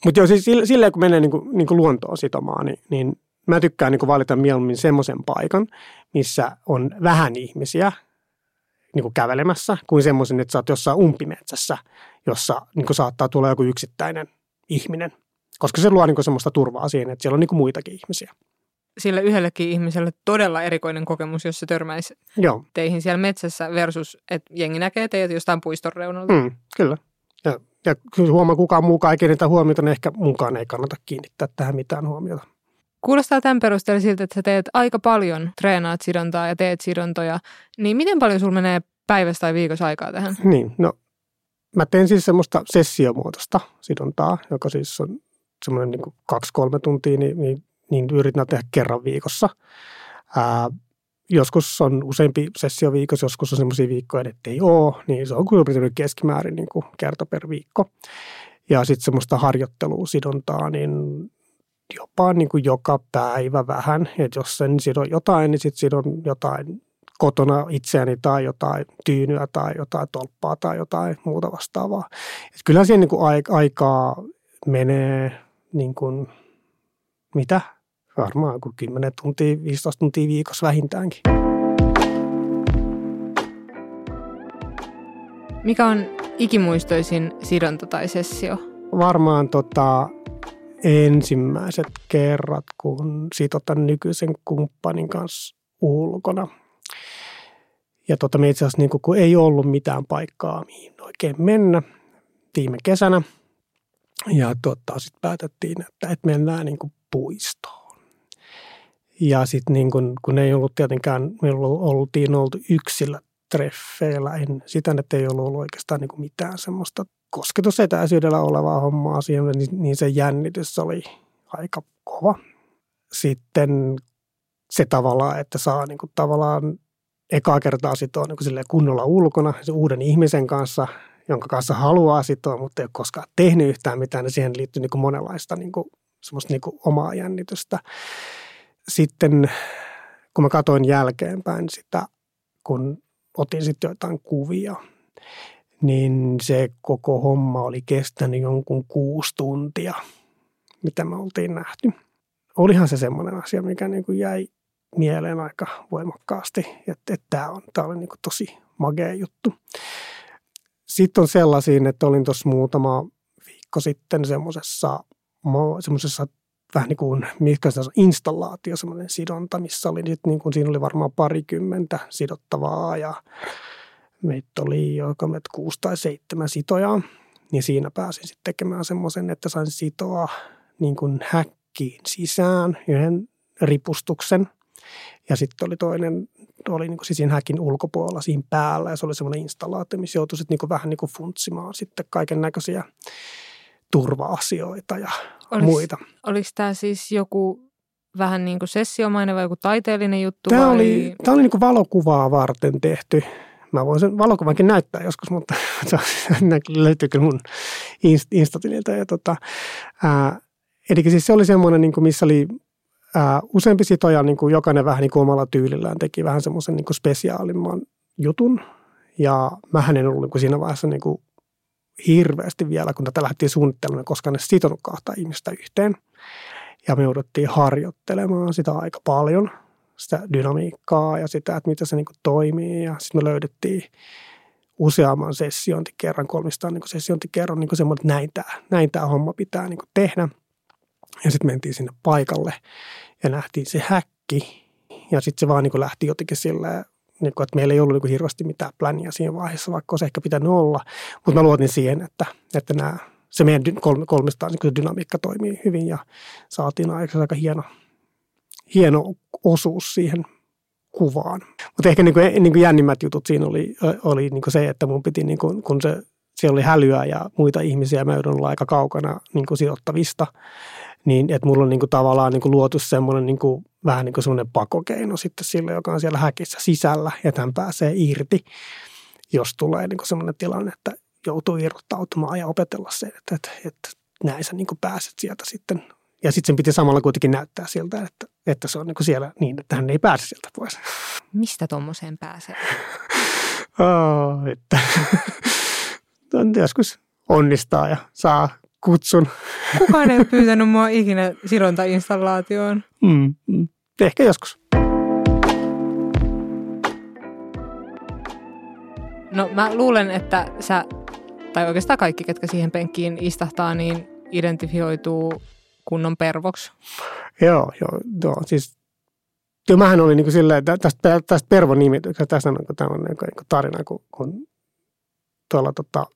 Mutta joo, siis silleen kun menee niinku, niinku luontoon sitomaan, niin, niin mä tykkään niinku valita mieluummin semmoisen paikan, missä on vähän ihmisiä niinku kävelemässä, kuin semmoisen, että sä oot jossain umpimetsässä, jossa niinku saattaa tulla joku yksittäinen ihminen. Koska se luo niinku semmoista turvaa siihen, että siellä on niinku muitakin ihmisiä. Sille yhdellekin ihmiselle todella erikoinen kokemus, jos se törmäisi Joo. teihin siellä metsässä versus, että jengi näkee teidät jostain puiston reunalta. Mm, kyllä. Ja ja huomaa kukaan muukaan ei kiinnitä huomiota, niin ehkä mukaan ei kannata kiinnittää tähän mitään huomiota. Kuulostaa tämän perusteella siltä, että sä teet aika paljon, treenaat sidontaa ja teet sidontoja. Niin miten paljon sulla menee päivästä tai viikossa aikaa tähän? Niin, no mä teen siis semmoista sessiomuotoista sidontaa, joka siis on semmoinen niin kaksi-kolme tuntia, niin, niin, niin yritän tehdä kerran viikossa. Ää, joskus on useampi sessio viikossa, joskus on semmoisia viikkoja, että ei ole, niin se on kyllä keskimäärin niin kuin kerta per viikko. Ja sitten semmoista harjoittelua, sidontaa, niin jopa niin kuin joka päivä vähän. Että jos sen sidon jotain, niin sitten sidon jotain kotona itseäni tai jotain tyynyä tai jotain tolppaa tai jotain muuta vastaavaa. Et kyllä siihen niin kuin aikaa menee niin kuin, mitä, varmaan kuin 10 tuntia, 15 tuntia viikossa vähintäänkin. Mikä on ikimuistoisin sidonta tai sessio? Varmaan tota, ensimmäiset kerrat, kun sitotan nykyisen kumppanin kanssa ulkona. Ja tota, me itse asiassa niin kun ei ollut mitään paikkaa, mihin oikein mennä viime kesänä. Ja tota, sitten päätettiin, että, että mennään niin puistoon. Ja sitten niin kun, kun ei ollut tietenkään, me oltiin oltu yksillä treffeillä en sitä, että ei ollut ollut oikeastaan niin mitään semmoista kosketusetäisyydellä olevaa hommaa siihen, niin, niin se jännitys oli aika kova. Sitten se tavallaan, että saa niin kuin tavallaan ekaa kertaa sitoa niin kunnolla ulkona se uuden ihmisen kanssa, jonka kanssa haluaa sitoa, mutta ei ole koskaan tehnyt yhtään mitään, niin siihen liittyy niin kuin monenlaista niin kuin, semmoista niin kuin omaa jännitystä sitten kun mä katsoin jälkeenpäin sitä, kun otin sitten jotain kuvia, niin se koko homma oli kestänyt jonkun kuusi tuntia, mitä me oltiin nähty. olihan se semmoinen asia, mikä niin kuin jäi mieleen aika voimakkaasti, että, että tämä, on, tämä oli niin kuin tosi magea juttu. Sitten on sellaisia, että olin tuossa muutama viikko sitten semmoisessa, semmoisessa vähän niin kuin, mikä se on, installaatio, semmoinen sidonta, missä oli niin kuin, siinä oli varmaan parikymmentä sidottavaa ja meitä oli joka meitä kuusi tai seitsemän sitojaa. Niin siinä pääsin sitten tekemään semmoisen, että sain sitoa niin kuin häkkiin sisään yhden ripustuksen. Ja sitten oli toinen, oli niin kuin siis siinä häkin ulkopuolella siinä päällä ja se oli semmoinen installaatio, missä joutui sitten niin kuin vähän niin kuin funtsimaan sitten kaiken näköisiä turva-asioita ja Olis, muita. Oliko tämä siis joku vähän niin kuin sessiomainen vai joku taiteellinen juttu? Tämä vai? oli, tämä oli niin kuin valokuvaa varten tehty. Mä voin sen valokuvankin näyttää joskus, mutta löytyy kyllä mun Instatililta. Ja tota, ää, eli siis se oli semmoinen, niin kuin missä oli ää, useampi sitoja, niin kuin jokainen vähän niin kuin omalla tyylillään teki vähän semmoisen niin kuin spesiaalimman jutun. Ja mä en ollut niin kuin siinä vaiheessa niin kuin hirveästi vielä, kun tätä lähdettiin suunnittelemaan, koska ne sitonut kahta ihmistä yhteen. Ja me jouduttiin harjoittelemaan sitä aika paljon, sitä dynamiikkaa ja sitä, että miten se niin toimii. Ja sitten me löydettiin useamman sessiointikerran, kolmistaan niin sessiointikerran niin semmoinen, että näin tämä, näin tämä homma pitää niin tehdä. Ja sitten mentiin sinne paikalle ja nähtiin se häkki. Ja sitten se vaan niin lähti jotenkin silleen niin kuin, että meillä ei ollut niin kuin hirveästi mitään pläniä siinä vaiheessa, vaikka olisi ehkä pitänyt olla. Mutta mä luotin siihen, että, että nämä, se meidän kolme, kolmistaan niin dynamiikka toimii hyvin ja saatiin aika hieno, hieno osuus siihen kuvaan. Mutta ehkä niin kuin, niin kuin jännimmät jutut siinä oli, oli niin kuin se, että mun piti, niin kun se, siellä oli hälyä ja muita ihmisiä, mä joudun olla aika kaukana niin kuin sijoittavista, niin että mulla on niin kuin tavallaan niin kuin luotu semmoinen niin kuin, vähän niin kuin semmoinen pakokeino sitten sille, joka on siellä häkissä sisällä, ja hän pääsee irti, jos tulee niin kuin semmoinen tilanne, että joutuu irrottautumaan ja opetella se, että, että, että näin sä niin kuin pääset sieltä sitten. Ja sitten sen piti samalla kuitenkin näyttää siltä, että, että se on niin kuin siellä niin, että hän ei pääse sieltä pois. Mistä tuommoiseen pääsee? oh, että joskus onnistaa ja saa kutsun. Kukaan ei ole pyytänyt mua ikinä sidontainstallaatioon. Mm, mm. Ehkä joskus. No mä luulen, että sä, tai oikeastaan kaikki, ketkä siihen penkkiin istahtaa, niin identifioituu kunnon pervoksi. Joo, joo, joo. Siis Joo, mähän oli niin silleen, tästä, tästä Pervon nimityksestä, tässä on niin tämmöinen niin tarina, kun, kun tuolla tota,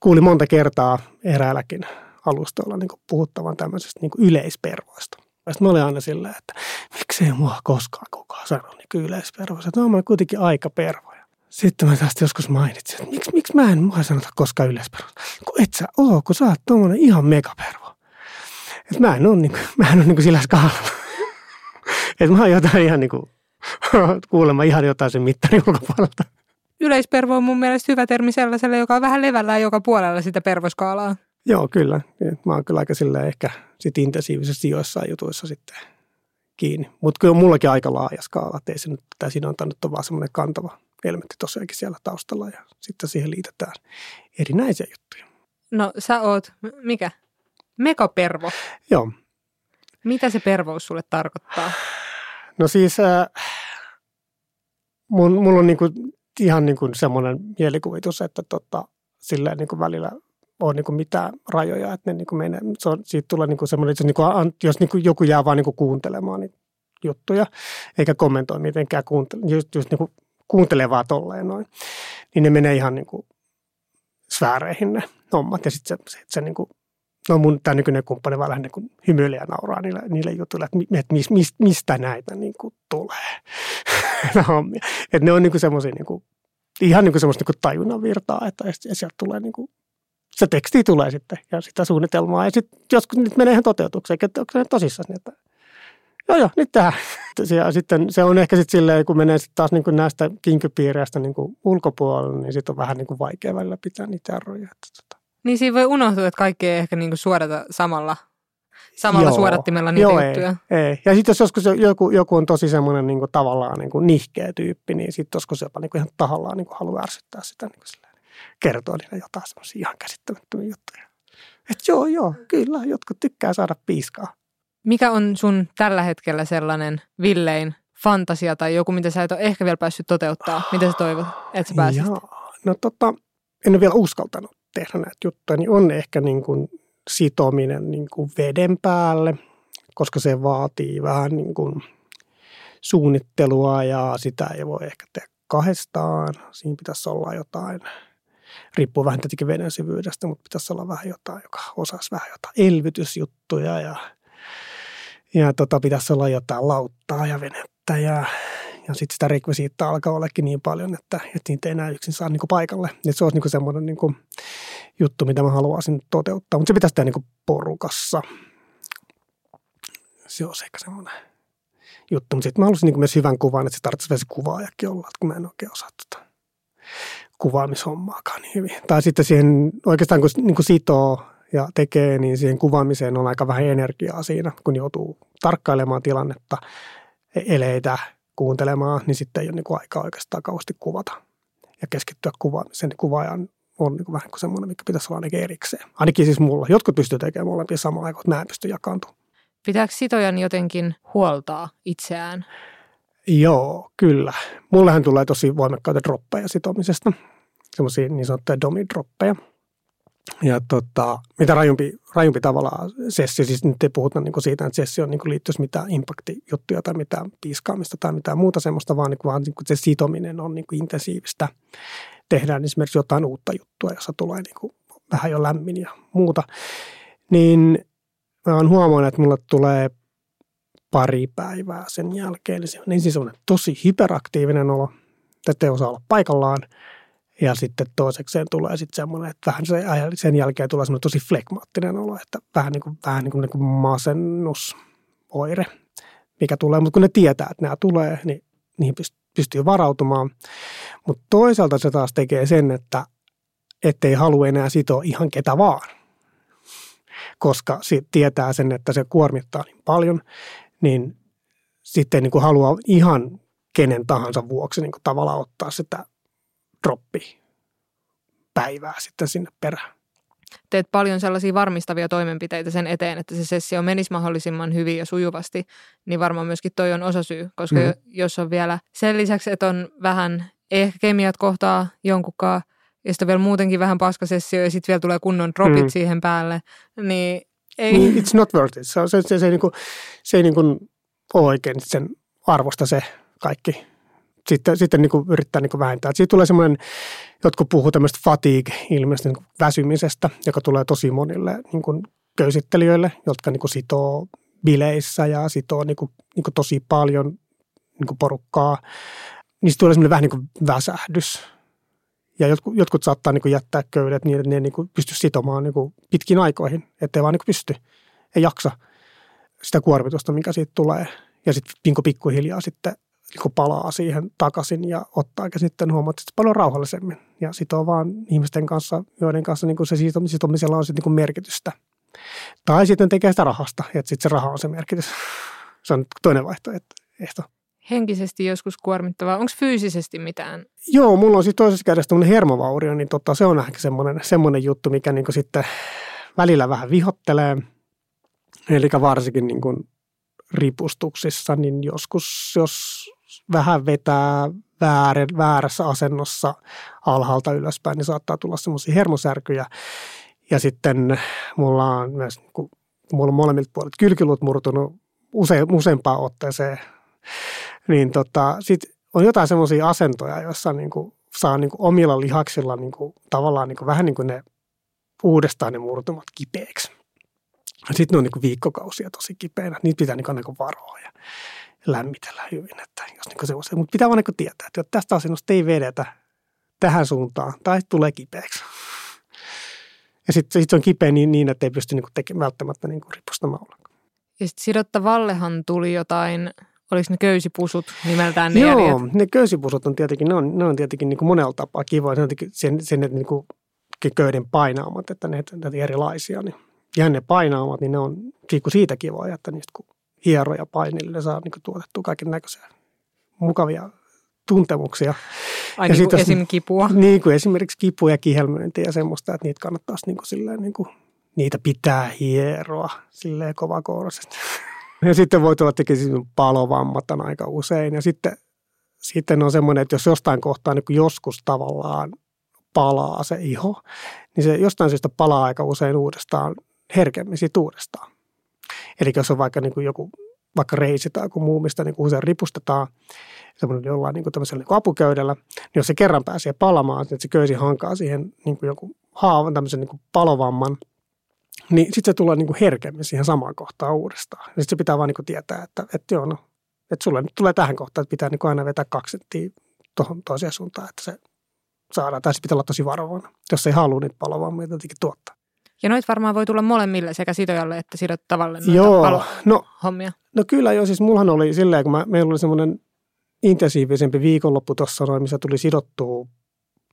kuuli monta kertaa eräälläkin alustoilla niin puhuttavan tämmöisestä niin yleispervoista. Ja sitten mä olin aina silleen, että miksei mua koskaan kukaan sano niin yleispervoista. Että mä kuitenkin aika pervoja. Sitten mä tästä joskus mainitsin, että miksi, miksi mä en mua sanota koskaan yleispervoista. Kun et sä oo, kun sä oot tommonen ihan megapervo. Että mä en ole, niin kuin, mä en ole niin kuin sillä skaalalla. että mä oon jotain ihan niin kuin, kuulemma ihan jotain sen mittarin ulkopuolelta yleispervo on mun mielestä hyvä termi sellaiselle, joka on vähän levällään joka puolella sitä pervoskaalaa. Joo, kyllä. Mä oon kyllä aika sillä ehkä sit intensiivisesti joissain jutuissa sitten kiinni. Mutta kyllä on mullakin aika laaja skaala, että ei se nyt, tämä siinä on on vaan semmoinen kantava elementti tosiaankin siellä taustalla ja sitten siihen liitetään erinäisiä juttuja. No sä oot, mikä? Megapervo. Joo. Mitä se pervous sulle tarkoittaa? No siis äh, mun, mulla on niinku ihan niin kuin semmoinen mielikuvitus, että tota, silleen niin kuin välillä on niin kuin mitään rajoja, että ne niin kuin menee. Se on, siitä tulee niin kuin semmoinen, että niin kuin, jos niin kuin joku jää vaan niin kuin kuuntelemaan niin juttuja, eikä kommentoi mitenkään, kuuntele, just, just niin kuin kuuntelee vaan tolleen noin, niin ne menee ihan niin kuin sfääreihin ne hommat. Ja sitten se, se, se niin kuin, no mun tämä nykyinen kumppani vaan lähinnä kun hymyilee ja nauraa niille, niille jutuille, että, että mis, mis, mistä näitä niin kuin tulee. että ne on niin semmoisia niin ihan niin semmoista niin tajunnan virtaa, että sieltä tulee niin kuin, se teksti tulee sitten ja sitä suunnitelmaa. Ja sitten joskus nyt menee ihan toteutukseen, että onko se tosissaan, niin että joo joo, nyt tähän. Ja sitten se on ehkä sitten silleen, kun menee sitten taas niin kuin näistä kinkypiireistä niin kuin ulkopuolelle, niin sitten on vähän niin kuin vaikea välillä pitää niitä arroja. Että, tota. Niin siinä voi unohtua, että kaikki ei ehkä niin kuin suodata samalla samalla Joo. suodattimella niitä Joo, juttuja. Ei, ei. Ja sitten jos joskus joku, joku on tosi semmoinen niin kuin tavallaan niin kuin nihkeä tyyppi, niin sitten joskus jopa niin kuin ihan tahallaan niin kuin haluaa ärsyttää sitä niin kuin silleen, kertoo niille jotain semmoisia ihan käsittämättömiä juttuja. Että joo, joo, kyllä, jotkut tykkää saada piiskaa. Mikä on sun tällä hetkellä sellainen villein fantasia tai joku, mitä sä et ole ehkä vielä päässyt toteuttaa? Mitä sä toivot, että sä pääsisit? Jaa. No tota, en ole vielä uskaltanut tehdä näitä juttuja, niin on ehkä niin kuin sitominen niin kuin veden päälle, koska se vaatii vähän niin kuin suunnittelua ja sitä ei voi ehkä tehdä kahdestaan. Siinä pitäisi olla jotain, riippuu vähän tietenkin veden syvyydestä, mutta pitäisi olla vähän jotain, joka osaisi vähän jotain elvytysjuttuja ja, ja tota, pitäisi olla jotain lauttaa ja venettä ja, ja sitten sitä rekvisiittaa alkaa ollekin niin paljon, että, että niitä ei enää yksin saa niin paikalle. Et se olisi niin semmoinen niin juttu, mitä mä haluaisin toteuttaa, mutta se pitäisi tehdä niin porukassa. Se olisi ehkä semmoinen juttu. Mutta sitten mä haluaisin niin myös hyvän kuvan, että se tarvitsisi vielä se kuvaajakin olla, että kun mä en oikein osaa tota kuvaamishommaakaan niin hyvin. Tai sitten siihen oikeastaan kun niin kuin sitoo ja tekee, niin siihen kuvaamiseen on aika vähän energiaa siinä, kun joutuu tarkkailemaan tilannetta, e- eleitä, kuuntelemaan, niin sitten ei ole niin kuin aikaa oikeastaan kauheasti kuvata ja keskittyä kuvaamiseen. Niin kuvaajan on niin kuin vähän kuin semmoinen, mikä pitäisi olla ainakin erikseen. Ainakin siis mulla. Jotkut pystyy tekemään molempia samaan aikaan, mutta mä en pysty jakaantumaan. Pitääkö sitojan jotenkin huoltaa itseään? Joo, kyllä. Mullehan tulee tosi voimakkaita droppeja sitomisesta, semmoisia niin sanottuja domidroppeja. Ja tota, mitä rajumpi, rajumpi tavallaan sessio, siis nyt ei puhuta niin siitä, että sessio niin liittyisi mitään impactijuttuja tai mitään piiskaamista tai mitään muuta semmoista, vaan, niin kuin, vaan niin kuin se sitominen on niin kuin intensiivistä. Tehdään esimerkiksi jotain uutta juttua, jossa tulee niin kuin vähän jo lämmin ja muuta. Niin mä oon huomannut, että mulle tulee pari päivää sen jälkeen. Niin se on ensin semmoinen tosi hyperaktiivinen olo, että ei osaa olla paikallaan. Ja sitten toisekseen tulee sitten semmoinen, että vähän sen jälkeen tulee semmoinen tosi flegmaattinen olo, että vähän niin kuin, vähän niin kuin, niin kuin masennusoire, mikä tulee. Mutta kun ne tietää, että nämä tulee, niin niihin pystyy varautumaan. Mutta toisaalta se taas tekee sen, että ettei halua enää sitoa ihan ketä vaan koska tietää sen, että se kuormittaa niin paljon, niin sitten niin kuin haluaa ihan kenen tahansa vuoksi niin kuin tavallaan ottaa sitä droppi päivää sitten sinne perään. Teet paljon sellaisia varmistavia toimenpiteitä sen eteen, että se sessio menisi mahdollisimman hyvin ja sujuvasti, niin varmaan myöskin toi on osasyy, koska mm. jos on vielä sen lisäksi, että on vähän ehkä kemiat kohtaa jonkunkaan – ja sitten vielä muutenkin vähän paskasessio ja sitten vielä tulee kunnon dropit mm. siihen päälle, niin ei. Niin, it's not worth it. Se, se, se, se, ei, niinku, se ei niinku ole oikein sen arvosta se kaikki. Sitten, sitten niinku yrittää niinku vähentää. siitä tulee semmoinen, jotkut puhuu tämmöistä fatigue-ilmiöstä, niinku väsymisestä, joka tulee tosi monille niinku köysittelijöille, jotka niinku sitoo bileissä ja sitoo niinku, niinku tosi paljon niinku porukkaa. Niistä tulee semmoinen vähän niin kuin väsähdys ja jotkut, jotkut saattaa niin kuin jättää köydet niin, että ne niin kuin pysty sitomaan niin kuin pitkin aikoihin, ettei vaan niin kuin pysty, ei jaksa sitä kuormitusta, mikä siitä tulee. Ja sitten niin pikkuhiljaa sitten niin kuin palaa siihen takaisin ja ottaa ja sitten huomaat että paljon rauhallisemmin. Ja sitoo vaan ihmisten kanssa, joiden kanssa niin kuin se sitomisella on sitten niin kuin merkitystä. Tai sitten tekee sitä rahasta, että sitten se raha on se merkitys. Se on toinen vaihtoehto henkisesti joskus kuormittavaa? Onko fyysisesti mitään? Joo, mulla on siis toisessa kädessä tämmöinen hermovaurio, niin totta, se on ehkä semmoinen, semmoinen juttu, mikä niin sitten välillä vähän vihottelee. Eli varsinkin niin kuin ripustuksissa, niin joskus, jos vähän vetää väärä, väärässä asennossa alhaalta ylöspäin, niin saattaa tulla semmoisia hermosärkyjä. Ja sitten mulla on myös, kun mulla on molemmilta puolet kylkiluut murtunut use, useampaan otteeseen niin tota, sit on jotain semmoisia asentoja, joissa niin kuin saa niin kuin omilla lihaksilla niin kuin, tavallaan niin kuin, vähän niin kuin ne uudestaan ne murtumat kipeäksi. Sitten ne on niin kuin viikkokausia tosi kipeänä. Niitä pitää niin kuin, niin varoa lämmitellä hyvin. Että jos niin kuin se, mutta pitää vaan niin tietää, että tästä asennosta ei vedetä tähän suuntaan tai tulee kipeäksi. Ja sitten sit se on kipeä niin, niin, että ei pysty niin tekemään välttämättä niin ripustamaan ollenkaan. Ja sitten sidottavallehan tuli jotain Oliko ne köysipusut nimeltään ne Joo, järjet? ne köysipusut on tietenkin, ne on, ne on tietenkin niin kuin monella tapaa kivoja. Se on sen, sen että niin kuin köyden painaamat, että ne, ne erilaisia. Niin, ja ne painaamat, niin ne on kun siitä kivoja, että niistä kun hieroja painille, saa niin kuin tuotettua kaiken näköisiä mukavia tuntemuksia. Ai ja niin kuin esim. kipua? Niin kuin esimerkiksi kipua ja kihelmöintiä ja semmoista, että niitä kannattaisi niin kuin silleen, niin kuin, niitä pitää hieroa silleen kovakouraisesti. Ja sitten voi tulla tekemään palovammat aika usein. Ja sitten, sitten on semmoinen, että jos jostain kohtaa niin joskus tavallaan palaa se iho, niin se jostain syystä palaa aika usein uudestaan herkemmin siitä uudestaan. Eli jos on vaikka niin kuin joku vaikka reisi tai joku muu, mistä niin usein ripustetaan semmoinen jollain niin kuin tämmöisellä niin kuin apuköydellä, niin jos se kerran pääsee palamaan, että se köysi hankaa siihen niin kuin joku haavan, tämmöisen niin kuin palovamman, niin sitten se tulee niin kuin herkemmin siihen samaan kohtaan uudestaan. Sitten se pitää vaan niin kuin tietää, että, että joo, no, että sulle nyt tulee tähän kohtaan, että pitää niin kuin aina vetää kaksi senttiä tuohon toiseen suuntaan, että se saadaan. Tai pitää olla tosi varovainen, jos ei halua niitä palovammoja jotenkin tuottaa. Ja noit varmaan voi tulla molemmille sekä sitojalle että sidottavalle noita Joo, no, hommia. No kyllä jo, siis mullahan oli silleen, kun mä, meillä oli semmoinen intensiivisempi viikonloppu tuossa noin, missä tuli sidottua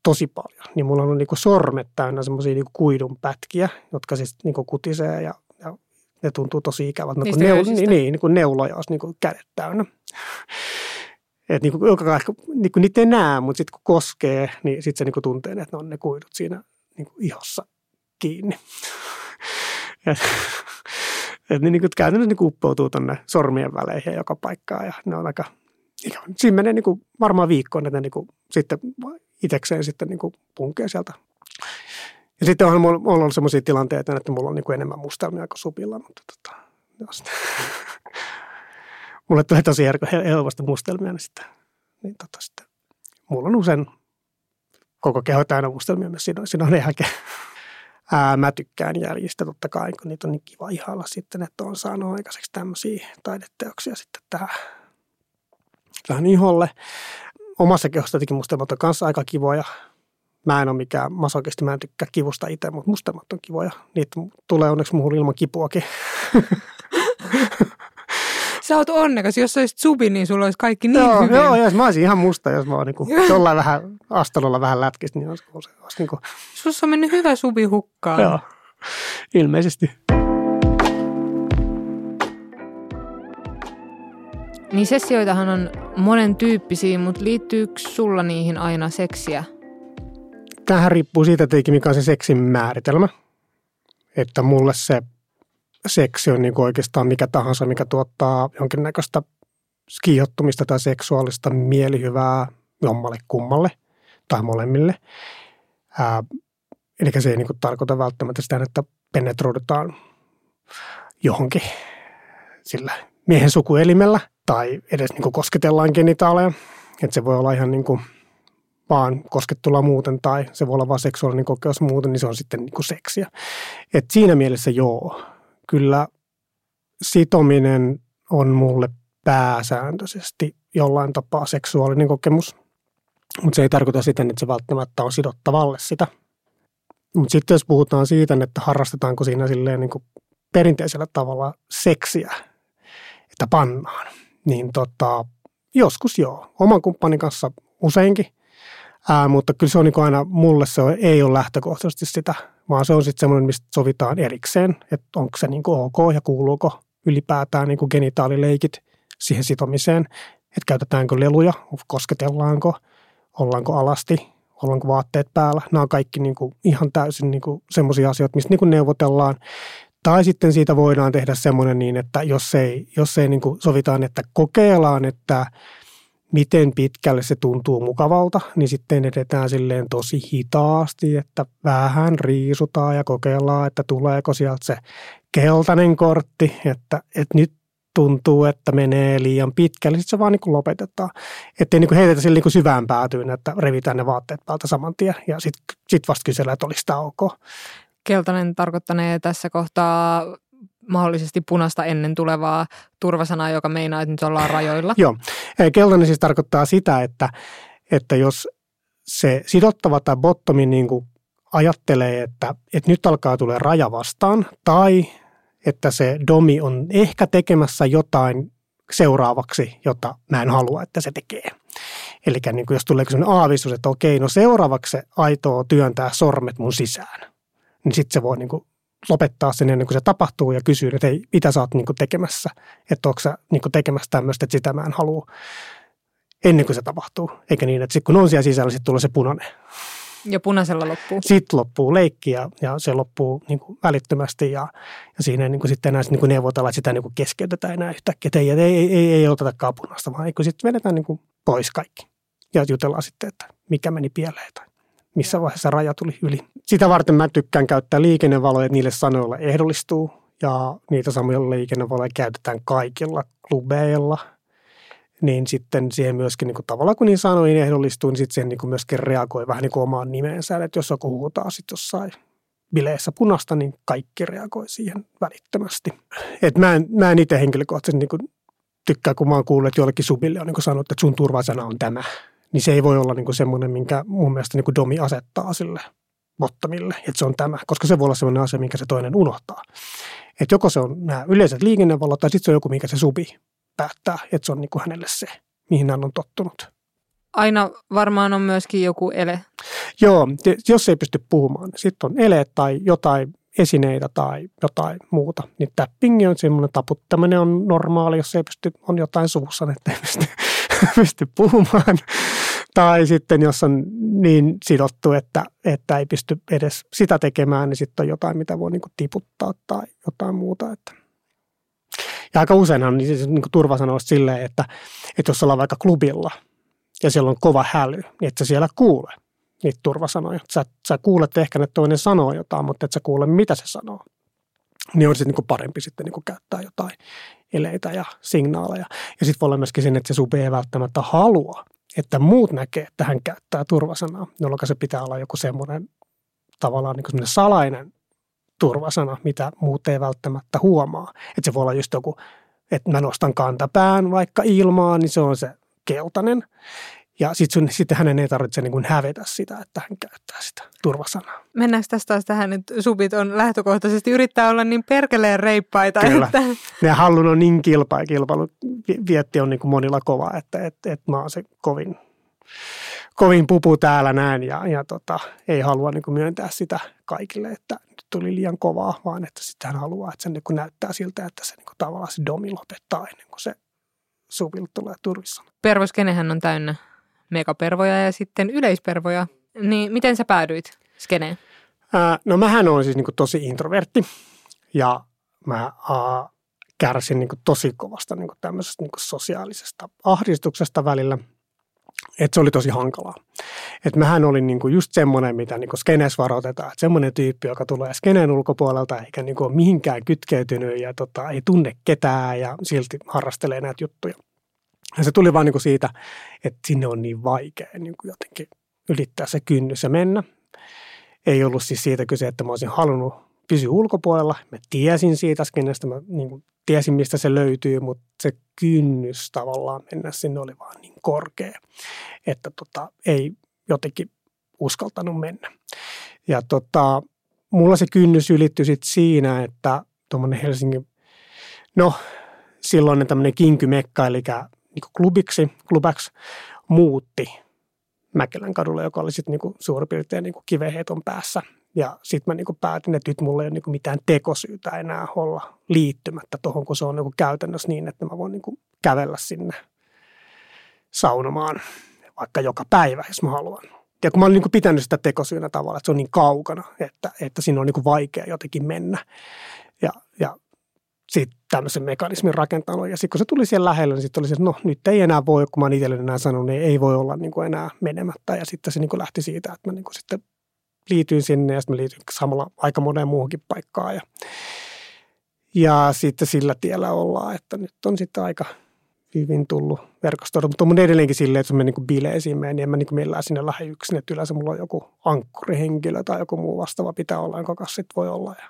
tosi paljon, niin mulla on niinku sormet täynnä semmoisia niinku kuidun pätkiä, jotka siis niinku kutisee ja, ja ne tuntuu tosi ikävät. Niistä neul, niin, niin, niin kuin neuloja olisi niinku kädet täynnä. Et niinku, joka niinku, niitä ei näe, mutta sitten kun koskee, niin sitten se niinku tuntee, että ne on ne kuidut siinä niinku ihossa kiinni. et, et ne niinku käytännössä niinku uppoutuu tuonne sormien väleihin joka paikkaan ja ne on aika Siinä menee niinku varmaan viikkoon, että ne niinku sitten itsekseen sitten niin kuin punkee sieltä. Ja sitten on ollut sellaisia tilanteita, että mulla on niin kuin enemmän mustelmia kuin supilla, mutta tota, mulle tulee tosi helposti mustelmia, niin sitten, niin tota, sitten mulla on usein koko keho täynnä mustelmia myös siinä on jälkeen. Ää, mä tykkään jäljistä totta kai, kun niitä on niin kiva ihailla sitten, että on saanut aikaiseksi tämmöisiä taideteoksia sitten tähän, tähän iholle omassa kehossa jotenkin mustelmat on kanssa aika kivoja. Mä en ole mikään masokisti, mä en tykkää kivusta itse, mutta mustelmat on kivoja. Niitä tulee onneksi muuhun ilman kipuakin. Sä oot onnekas. Jos sä olisit subi, niin sulla olisi kaikki niin joo, hyvin. Joo, jos mä olisin ihan musta, jos mä oon niin jollain vähän astelolla vähän lätkistä, niin olisi, olisi, olisi niin kuin... Sussa on mennyt hyvä subi hukkaan. Joo, ilmeisesti. Niin sessioitahan on monen tyyppisiä, mutta liittyykö sulla niihin aina seksiä? Tähän riippuu siitä tietenkin, mikä on se seksin määritelmä. Että mulle se seksi on niin oikeastaan mikä tahansa, mikä tuottaa jonkinnäköistä kiihottumista tai seksuaalista mielihyvää jommalle kummalle tai molemmille. Ää, eli se ei niin kuin tarkoita välttämättä sitä, että penetroidutaan johonkin sillä miehen sukuelimellä – tai edes niin kuin kosketellaan genitaaleja. Että se voi olla ihan niin kuin vaan koskettuna muuten tai se voi olla vain seksuaalinen kokeus muuten, niin se on sitten niin kuin seksiä. Et siinä mielessä joo, kyllä sitominen on mulle pääsääntöisesti jollain tapaa seksuaalinen kokemus, mutta se ei tarkoita sitä, että se välttämättä on sidottavalle sitä. Mutta sitten jos puhutaan siitä, että harrastetaanko siinä silleen niin kuin perinteisellä tavalla seksiä, että pannaan – niin tota, joskus joo. Oman kumppanin kanssa useinkin. Ää, mutta kyllä se on niin aina, mulle se ei ole lähtökohtaisesti sitä, vaan se on sitten semmoinen, mistä sovitaan erikseen, että onko se niin ok ja kuuluuko ylipäätään niin genitaalileikit siihen sitomiseen, että käytetäänkö leluja, kosketellaanko, ollaanko alasti, ollaanko vaatteet päällä. Nämä on kaikki niin kuin ihan täysin niin semmoisia asioita, mistä niin kuin neuvotellaan. Tai sitten siitä voidaan tehdä semmoinen niin, että jos ei, jos ei niin kuin sovitaan, että kokeillaan, että miten pitkälle se tuntuu mukavalta, niin sitten edetään silleen tosi hitaasti, että vähän riisutaan ja kokeillaan, että tuleeko sieltä se keltainen kortti, että, että nyt tuntuu, että menee liian pitkälle, sitten se vaan niin lopetetaan. Että ei niin heitetä sille niin syvään päätyyn, että revitään ne vaatteet päältä saman tien ja sitten sit vasta kysellään, että olisi tämä ok. Keltainen tarkoittanee tässä kohtaa mahdollisesti punaista ennen tulevaa turvasanaa, joka meinaa, että nyt ollaan rajoilla. Joo. Keltainen siis tarkoittaa sitä, että, että jos se sidottava tai bottomi niin kuin ajattelee, että, että nyt alkaa tulla raja vastaan, tai että se domi on ehkä tekemässä jotain seuraavaksi, jota mä en halua, että se tekee. Eli niin jos tulee sellainen aavistus, että okei, no seuraavaksi se aitoo työntää sormet mun sisään niin sitten se voi niin kuin lopettaa sen ennen kuin se tapahtuu ja kysyä, että hei, mitä sä oot niin kuin tekemässä, että onko sä niin kuin tekemässä tämmöistä, että sitä mä en halua ennen kuin se tapahtuu. Eikä niin, että sitten kun on siellä sisällä, sitten tulee se punainen. Ja punaisella loppuu. Sitten loppuu leikki ja, ja se loppuu niin kuin välittömästi ja, ja siinä ei niin kuin sitten enää niin kuin neuvotella, että sitä niin kuin keskeytetään enää yhtäkkiä. Että ei, ei, ei, ei, ei oteta punaista, vaan kun sitten vedetään niin kuin pois kaikki ja jutellaan sitten, että mikä meni pieleen tai missä vaiheessa raja tuli yli. Sitä varten mä tykkään käyttää liikennevaloja, niille sanoilla ehdollistuu ja niitä samoja liikennevaloja käytetään kaikilla klubeilla – niin sitten siihen myöskin niin kuin tavallaan kun niin sanoin ehdollistuu, niin sitten siihen niin kuin myöskin reagoi vähän niin kuin omaan nimeensä. Että jos joku huutaa sitten jossain bileissä punasta, niin kaikki reagoi siihen välittömästi. Et mä en, mä en itse henkilökohtaisesti niin kuin tykkää, kun mä oon kuullut, että jollekin subille on niin sanottu, että sun turvasana on tämä. Niin se ei voi olla niin kuin semmoinen, minkä mun mielestä niin kuin Domi asettaa sille bottomille, että se on tämä, koska se voi olla semmoinen asia, minkä se toinen unohtaa. Että joko se on nämä yleiset liikennevalot tai sitten se on joku, mikä se subi päättää, että se on niin kuin hänelle se, mihin hän on tottunut. Aina varmaan on myöskin joku ele. Joo, jos ei pysty puhumaan, niin sitten on ele tai jotain esineitä tai jotain muuta. Niin tapping on semmoinen taputtaminen on normaali, jos ei pysty, on jotain suussa, että ei pysty, pysty puhumaan. Tai sitten jos on niin sidottu, että, että ei pysty edes sitä tekemään, niin sitten on jotain, mitä voi niin tiputtaa tai jotain muuta. Että ja aika useinhan niin siis, niin turva sanoo silleen, että, että jos ollaan vaikka klubilla ja siellä on kova häly, niin et sä siellä kuule niitä turvasanoja. Sä, sä kuulet ehkä, että toinen sanoo jotain, mutta et sä kuule, mitä se sanoo. Niin on sitten niin parempi sitten niin käyttää jotain eleitä ja signaaleja. Ja sitten voi olla myöskin sen, että se subi ei välttämättä halua, että muut näkee, että hän käyttää turvasanaa, jolloin se pitää olla joku semmoinen tavallaan niin salainen turvasana, mitä muut ei välttämättä huomaa. Että se voi olla just joku, että mä nostan kantapään vaikka ilmaan, niin se on se keltainen. Ja sitten sit hänen ei tarvitse niin kuin hävetä sitä, että hän käyttää sitä turvasanaa. Mennäänkö tästä taas tähän, että subit on lähtökohtaisesti yrittää olla niin perkeleen reippaita. Kyllä. Että... Ne hallun on niin kilpa ja kilpailu vietti on niin kuin monilla kova, että, että, että mä oon se kovin, kovin pupu täällä näin ja, ja tota, ei halua niin kuin myöntää sitä kaikille, että tuli liian kovaa, vaan että sitten hän haluaa, että se niin kuin näyttää siltä, että se niin kuin tavallaan se domi lopettaa ennen kuin se suvilta tulee turvissa. Pervoskenehän on täynnä megapervoja ja sitten yleispervoja. Niin miten sä päädyit skeneen? Ää, no mähän olen siis niin kuin tosi introvertti ja mä ää, kärsin niin kuin tosi kovasta niin kuin tämmöisestä niin kuin sosiaalisesta ahdistuksesta välillä – että se oli tosi hankalaa. Että mähän olin niinku just semmoinen, mitä niinku skenes varoitetaan. Että semmoinen tyyppi, joka tulee skeneen ulkopuolelta eikä niinku ole mihinkään kytkeytynyt ja tota, ei tunne ketään ja silti harrastelee näitä juttuja. Ja se tuli vaan niinku siitä, että sinne on niin vaikea niinku jotenkin ylittää se kynnys ja mennä. Ei ollut siis siitä kyse, että mä olisin halunnut pysyä ulkopuolella. Mä tiesin siitä skenestä, mä niin tiesin mistä se löytyy, mutta se kynnys tavallaan mennä sinne oli vaan niin korkea, että tota, ei jotenkin uskaltanut mennä. Ja tota, mulla se kynnys ylittyi sitten siinä, että tuommoinen Helsingin, no silloin tämmöinen kinkymekka, eli niin klubiksi, klubaksi muutti Mäkelän kadulle, joka oli sitten niin suurin piirtein niin kiveheiton päässä ja sitten mä niinku päätin, että nyt mulla ei ole niinku mitään tekosyytä enää olla liittymättä tuohon, kun se on niinku käytännössä niin, että mä voin niinku kävellä sinne saunomaan vaikka joka päivä, jos mä haluan. Ja kun mä olin niinku pitänyt sitä tekosyynä tavalla, että se on niin kaukana, että, että siinä on niinku vaikea jotenkin mennä. Sitten tämmöisen mekanismin rakentanut. Ja sitten kun se tuli siellä lähellä, niin sitten oli se, että no nyt ei enää voi, kun mä itselleni enää sanonut, niin ei voi olla niin kuin enää menemättä. Ja sitten se niin kuin lähti siitä, että mä niin kuin sitten liityin sinne ja sitten mä liityin samalla aika moneen muuhunkin paikkaan. Ja, ja sitten sillä tiellä ollaan, että nyt on sitten aika hyvin tullut verkostoida, mutta on edelleenkin silleen, että jos mä niin bileisiin menen, niin en mä niin millään sinne lähde yksin, että yleensä mulla on joku ankkurihenkilö tai joku muu vastaava pitää olla, jonka kanssa sitten voi olla. Ja,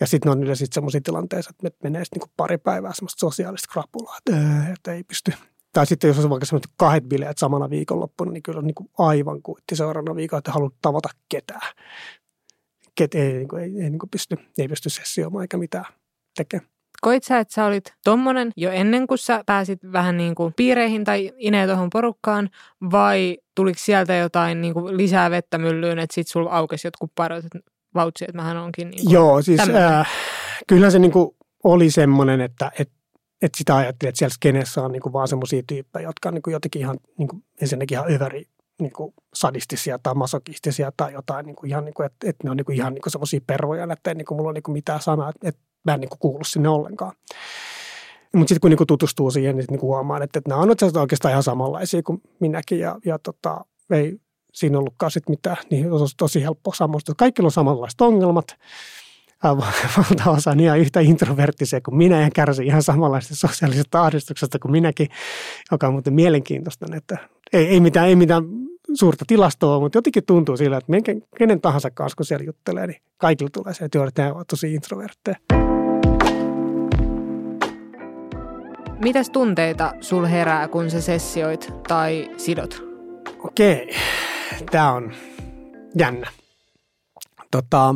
ja sitten on yleensä sellaisia tilanteissa, että menee sitten niin pari päivää semmoista sosiaalista krapulaa, että, että ei pysty tai sitten jos on vaikka semmoiset kahdet bileet samana viikonloppuna, niin kyllä on niin kuin aivan kuitti seuraavana viikolla, että haluat tavata ketään. Ket ei, niin kuin, ei, ei niin kuin pysty, ei pysty sessioimaan eikä mitään tekemään. Koit sä, että sä olit tommonen jo ennen kuin sä pääsit vähän niin kuin piireihin tai ineen tuohon porukkaan, vai tuliko sieltä jotain niin kuin lisää vettä myllyyn, että sit sulla aukesi jotkut parot, että vautsi, että mähän onkin niin Joo, siis äh, kyllä se niin kuin oli semmoinen, että, että että sitä ajattelin, että siellä skeneessä on niin kuin vaan semmoisia tyyppejä, jotka on niin kuin jotenkin ihan niin kuin ensinnäkin ihan överi niin kuin sadistisia tai masokistisia tai jotain, niin kuin ihan niin kuin, että, että ne on niin kuin ihan niin kuin semmoisia pervoja, että ei niin kuin mulla ole niin kuin mitään sanaa, että, että mä en niin kuin kuulu sinne ollenkaan. Mutta sitten kun niin kuin tutustuu siihen, niin, niin huomaa, että, että nämä on oikeastaan ihan samanlaisia kuin minäkin ja, ja tota, ei siinä ollutkaan sitten mitään, niin on tosi helppo samoista. Kaikilla on samanlaiset ongelmat, valtaosa on ihan yhtä introverttisia kuin minä ja kärsii ihan samanlaista sosiaalisesta ahdistuksesta kuin minäkin, joka on muuten mielenkiintoista, että ei, ei, mitään, ei mitään suurta tilastoa, mutta jotenkin tuntuu sillä, että minkä, kenen tahansa kanssa, kun siellä juttelee, niin kaikilla tulee se, että joo, ovat tosi introvertteja. Mitäs tunteita sul herää, kun sä sessioit tai sidot? Okei, tämä on jännä. Tota,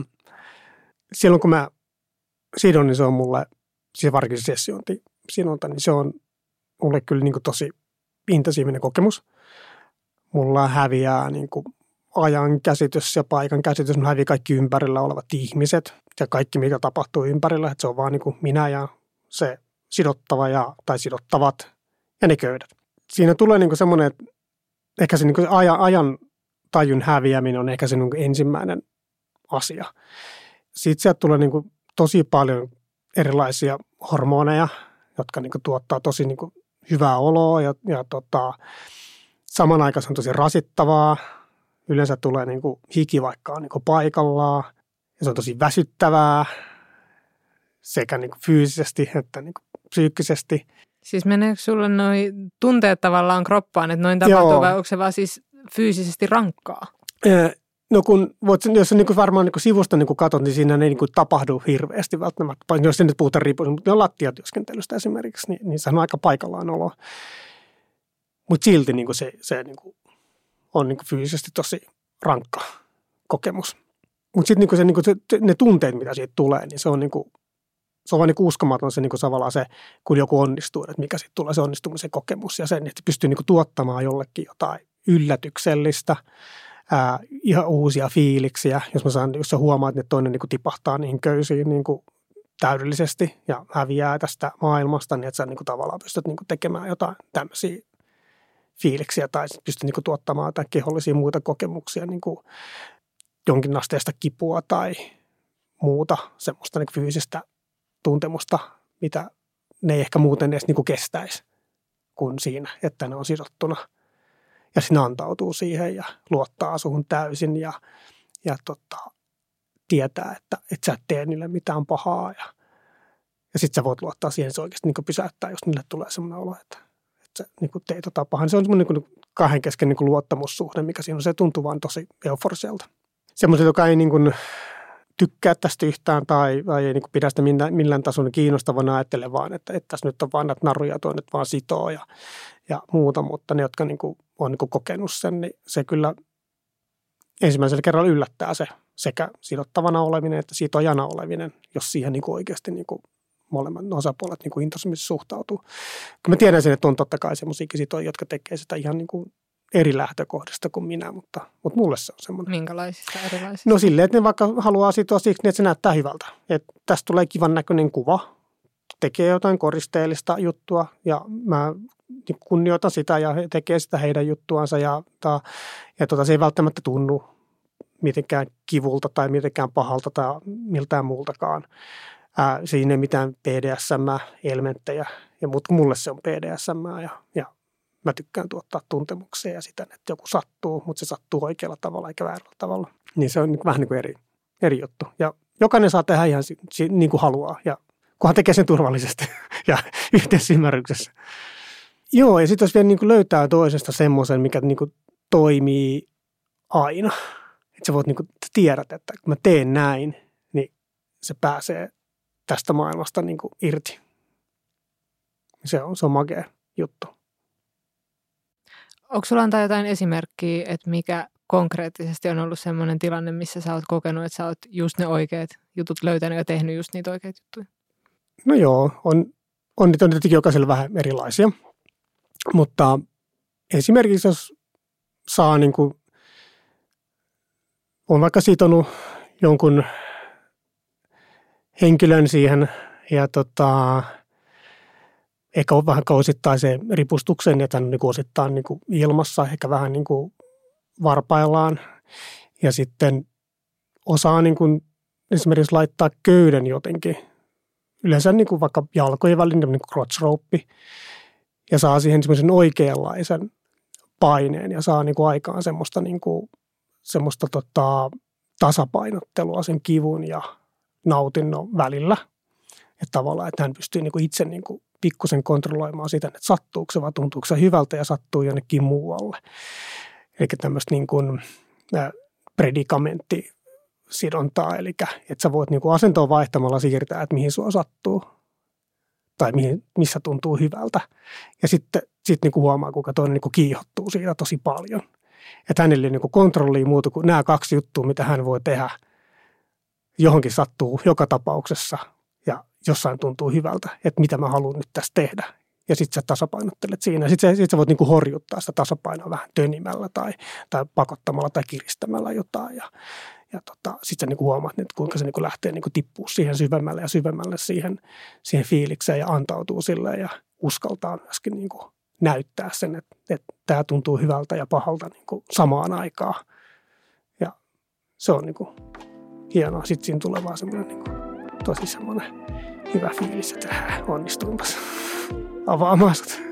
silloin kun mä sidon, niin se on mulle, siis varsinkin se sessiointi sinulta, niin se on mulle kyllä niin tosi intensiivinen kokemus. Mulla häviää niin kuin ajan käsitys ja paikan käsitys, mulla häviää kaikki ympärillä olevat ihmiset ja kaikki, mitä tapahtuu ympärillä, että se on vaan niin kuin minä ja se sidottava ja, tai sidottavat ja ne köydät. Siinä tulee niin semmoinen, että ehkä se niin kuin ajan, ajan tajun häviäminen on ehkä se niin ensimmäinen asia siitä sieltä tulee niin kuin tosi paljon erilaisia hormoneja, jotka niin kuin tuottaa tosi niin kuin hyvää oloa ja, ja tota, samanaikaisesti on tosi rasittavaa. Yleensä tulee niin kuin hiki vaikka on niin kuin paikallaan ja se on tosi väsyttävää sekä niin kuin fyysisesti että niin kuin psyykkisesti. Siis meneekö sulle noin tunteet tavallaan kroppaan, että noin tapahtuu Joo. vai onko se vaan siis fyysisesti rankkaa? No kun voit, jos niin kuin varmaan niin kuin sivusta niin kuin katsot, niin siinä ei niin kuin tapahdu hirveästi välttämättä. Jos se nyt puhutaan riippuen, mutta lattiatyöskentelystä esimerkiksi, niin, niin se on aika paikallaan olo. Mutta silti niin kuin se, se niin kuin on niin kuin fyysisesti tosi rankka kokemus. Mutta sitten niin se, niin se, ne tunteet, mitä siitä tulee, niin se on, niin kuin, se on vaan niin uskomaton se, niin kuin se, kun joku onnistuu, että mikä sitten tulee se onnistumisen kokemus ja sen, että pystyy niin kuin tuottamaan jollekin jotain yllätyksellistä – ää, ihan uusia fiiliksiä, jos mä saan, jos sä huomaat, että toinen niin kuin tipahtaa niihin köysiin niin kuin täydellisesti ja häviää tästä maailmasta, niin että sä niin kuin tavallaan pystyt niin kuin tekemään jotain tämmöisiä fiiliksiä tai pystyt niin kuin tuottamaan jotain kehollisia muita kokemuksia, niin kuin jonkin asteesta kipua tai muuta semmoista niin fyysistä tuntemusta, mitä ne ei ehkä muuten edes niin kuin kestäisi kuin siinä, että ne on sidottuna – ja sinä antautuu siihen ja luottaa suhun täysin ja, ja tota, tietää, että et sä et tee niille mitään pahaa ja, ja sitten sä voit luottaa siihen, että se oikeasti niin pysäyttää, jos niille tulee semmoinen olo, että, että sä niin teet jotain pahaa. Se on semmoinen niin kahden kesken niin luottamussuhde, mikä siinä on. Se tuntuu vaan tosi euforiselta. Semmoiset, joka ei niin kuin, tykkää tästä yhtään tai, tai ei niin kuin pidä sitä millään, millään tasolla kiinnostavana ajattelee vaan, että, että tässä nyt on vaan näitä naruja tuo nyt vaan sitoo ja, ja muuta, mutta ne, jotka niin kuin on niin kuin kokenut sen, niin se kyllä ensimmäisellä kerralla yllättää se sekä sidottavana oleminen että sitojana oleminen, jos siihen niin kuin oikeasti niin kuin molemmat osapuolet niin kuin suhtautuu. Kyllä mä tiedän sen, että on totta kai semmoisia sitoja, jotka tekee sitä ihan niin kuin eri lähtökohdista kuin minä, mutta, mutta mulle se on semmoinen. Minkälaisista erilaisista? No silleen, että ne vaikka haluaa sitoa siksi, että se näyttää hyvältä. Että tästä tulee kivan näköinen kuva, tekee jotain koristeellista juttua ja mä kunnioitan sitä ja he tekee sitä heidän juttuansa ja, ta, ja tota, se ei välttämättä tunnu mitenkään kivulta tai mitenkään pahalta tai miltään muultakaan. Ää, siinä ei mitään PDSM-elementtejä, ja, mutta mulle se on PDSM ja, ja mä tykkään tuottaa tuntemuksia ja sitä, että joku sattuu, mutta se sattuu oikealla tavalla eikä väärällä tavalla. Niin se on niin vähän niin kuin eri, eri juttu. Ja jokainen saa tehdä ihan niin kuin haluaa ja kunhan tekee sen turvallisesti ja yhteisymmärryksessä. Joo, ja sitten jos vielä niin kuin löytää toisesta semmoisen, mikä niin kuin toimii aina. Että sä voit niin kuin, tiedät, että kun mä teen näin, niin se pääsee tästä maailmasta niin kuin irti. Se on, se on makea juttu. Onko sulla antaa jotain esimerkkiä, että mikä konkreettisesti on ollut sellainen tilanne, missä sä oot kokenut, että sä oot just ne oikeat jutut löytänyt ja tehnyt just niitä oikeita juttuja? No joo, on, on on tietenkin jokaisella vähän erilaisia. Mutta esimerkiksi jos saa niin kuin, on vaikka sitonut jonkun henkilön siihen ja tota, ehkä on vähän osittain se ripustuksen, hän on niin osittain niin kuin ilmassa, ehkä vähän niin kuin varpaillaan. Ja sitten osaa niin kuin esimerkiksi laittaa köyden jotenkin, yleensä niin kuin vaikka jalkojen välin niin kuin crotch rope, ja saa siihen semmoisen oikeanlaisen paineen ja saa niin kuin aikaan semmoista, niin kuin, semmoista tota, tasapainottelua sen kivun ja nautinnon välillä. Että tavallaan, että hän pystyy niin kuin itse niin kuin pikkusen kontrolloimaan sitä, että sattuuko se vai tuntuuko se hyvältä ja sattuu jonnekin muualle. Eli tämmöistä niin kuin, sidontaa, eli että sä voit niin kuin asentoa vaihtamalla siirtää, että mihin sua sattuu tai mihin, missä tuntuu hyvältä. Ja sitten sit niin kuin huomaa, kuinka toinen niin kuin kiihottuu siitä tosi paljon. Että hänelle ei niin kuin kontrollia muuta kuin nämä kaksi juttua, mitä hän voi tehdä. Johonkin sattuu joka tapauksessa ja jossain tuntuu hyvältä, että mitä mä haluan nyt tässä tehdä. Ja sitten sä tasapainottelet siinä. Sitten sä, sit sä voit niinku horjuttaa sitä tasapainoa vähän tönimällä tai, tai pakottamalla tai kiristämällä jotain. Ja, ja tota, sitten sä niinku huomaat, että kuinka se niinku lähtee niinku tippuu siihen syvemmälle ja syvemmälle siihen, siihen fiilikseen ja antautuu sille ja uskaltaa myöskin niinku näyttää sen, että, että tämä tuntuu hyvältä ja pahalta niinku samaan aikaan. Ja se on niinku hienoa. Sitten siinä tulee vaan semmoinen niinku tosi semmoinen hyvä fiilis, että onnistuimassa avaamaan sut.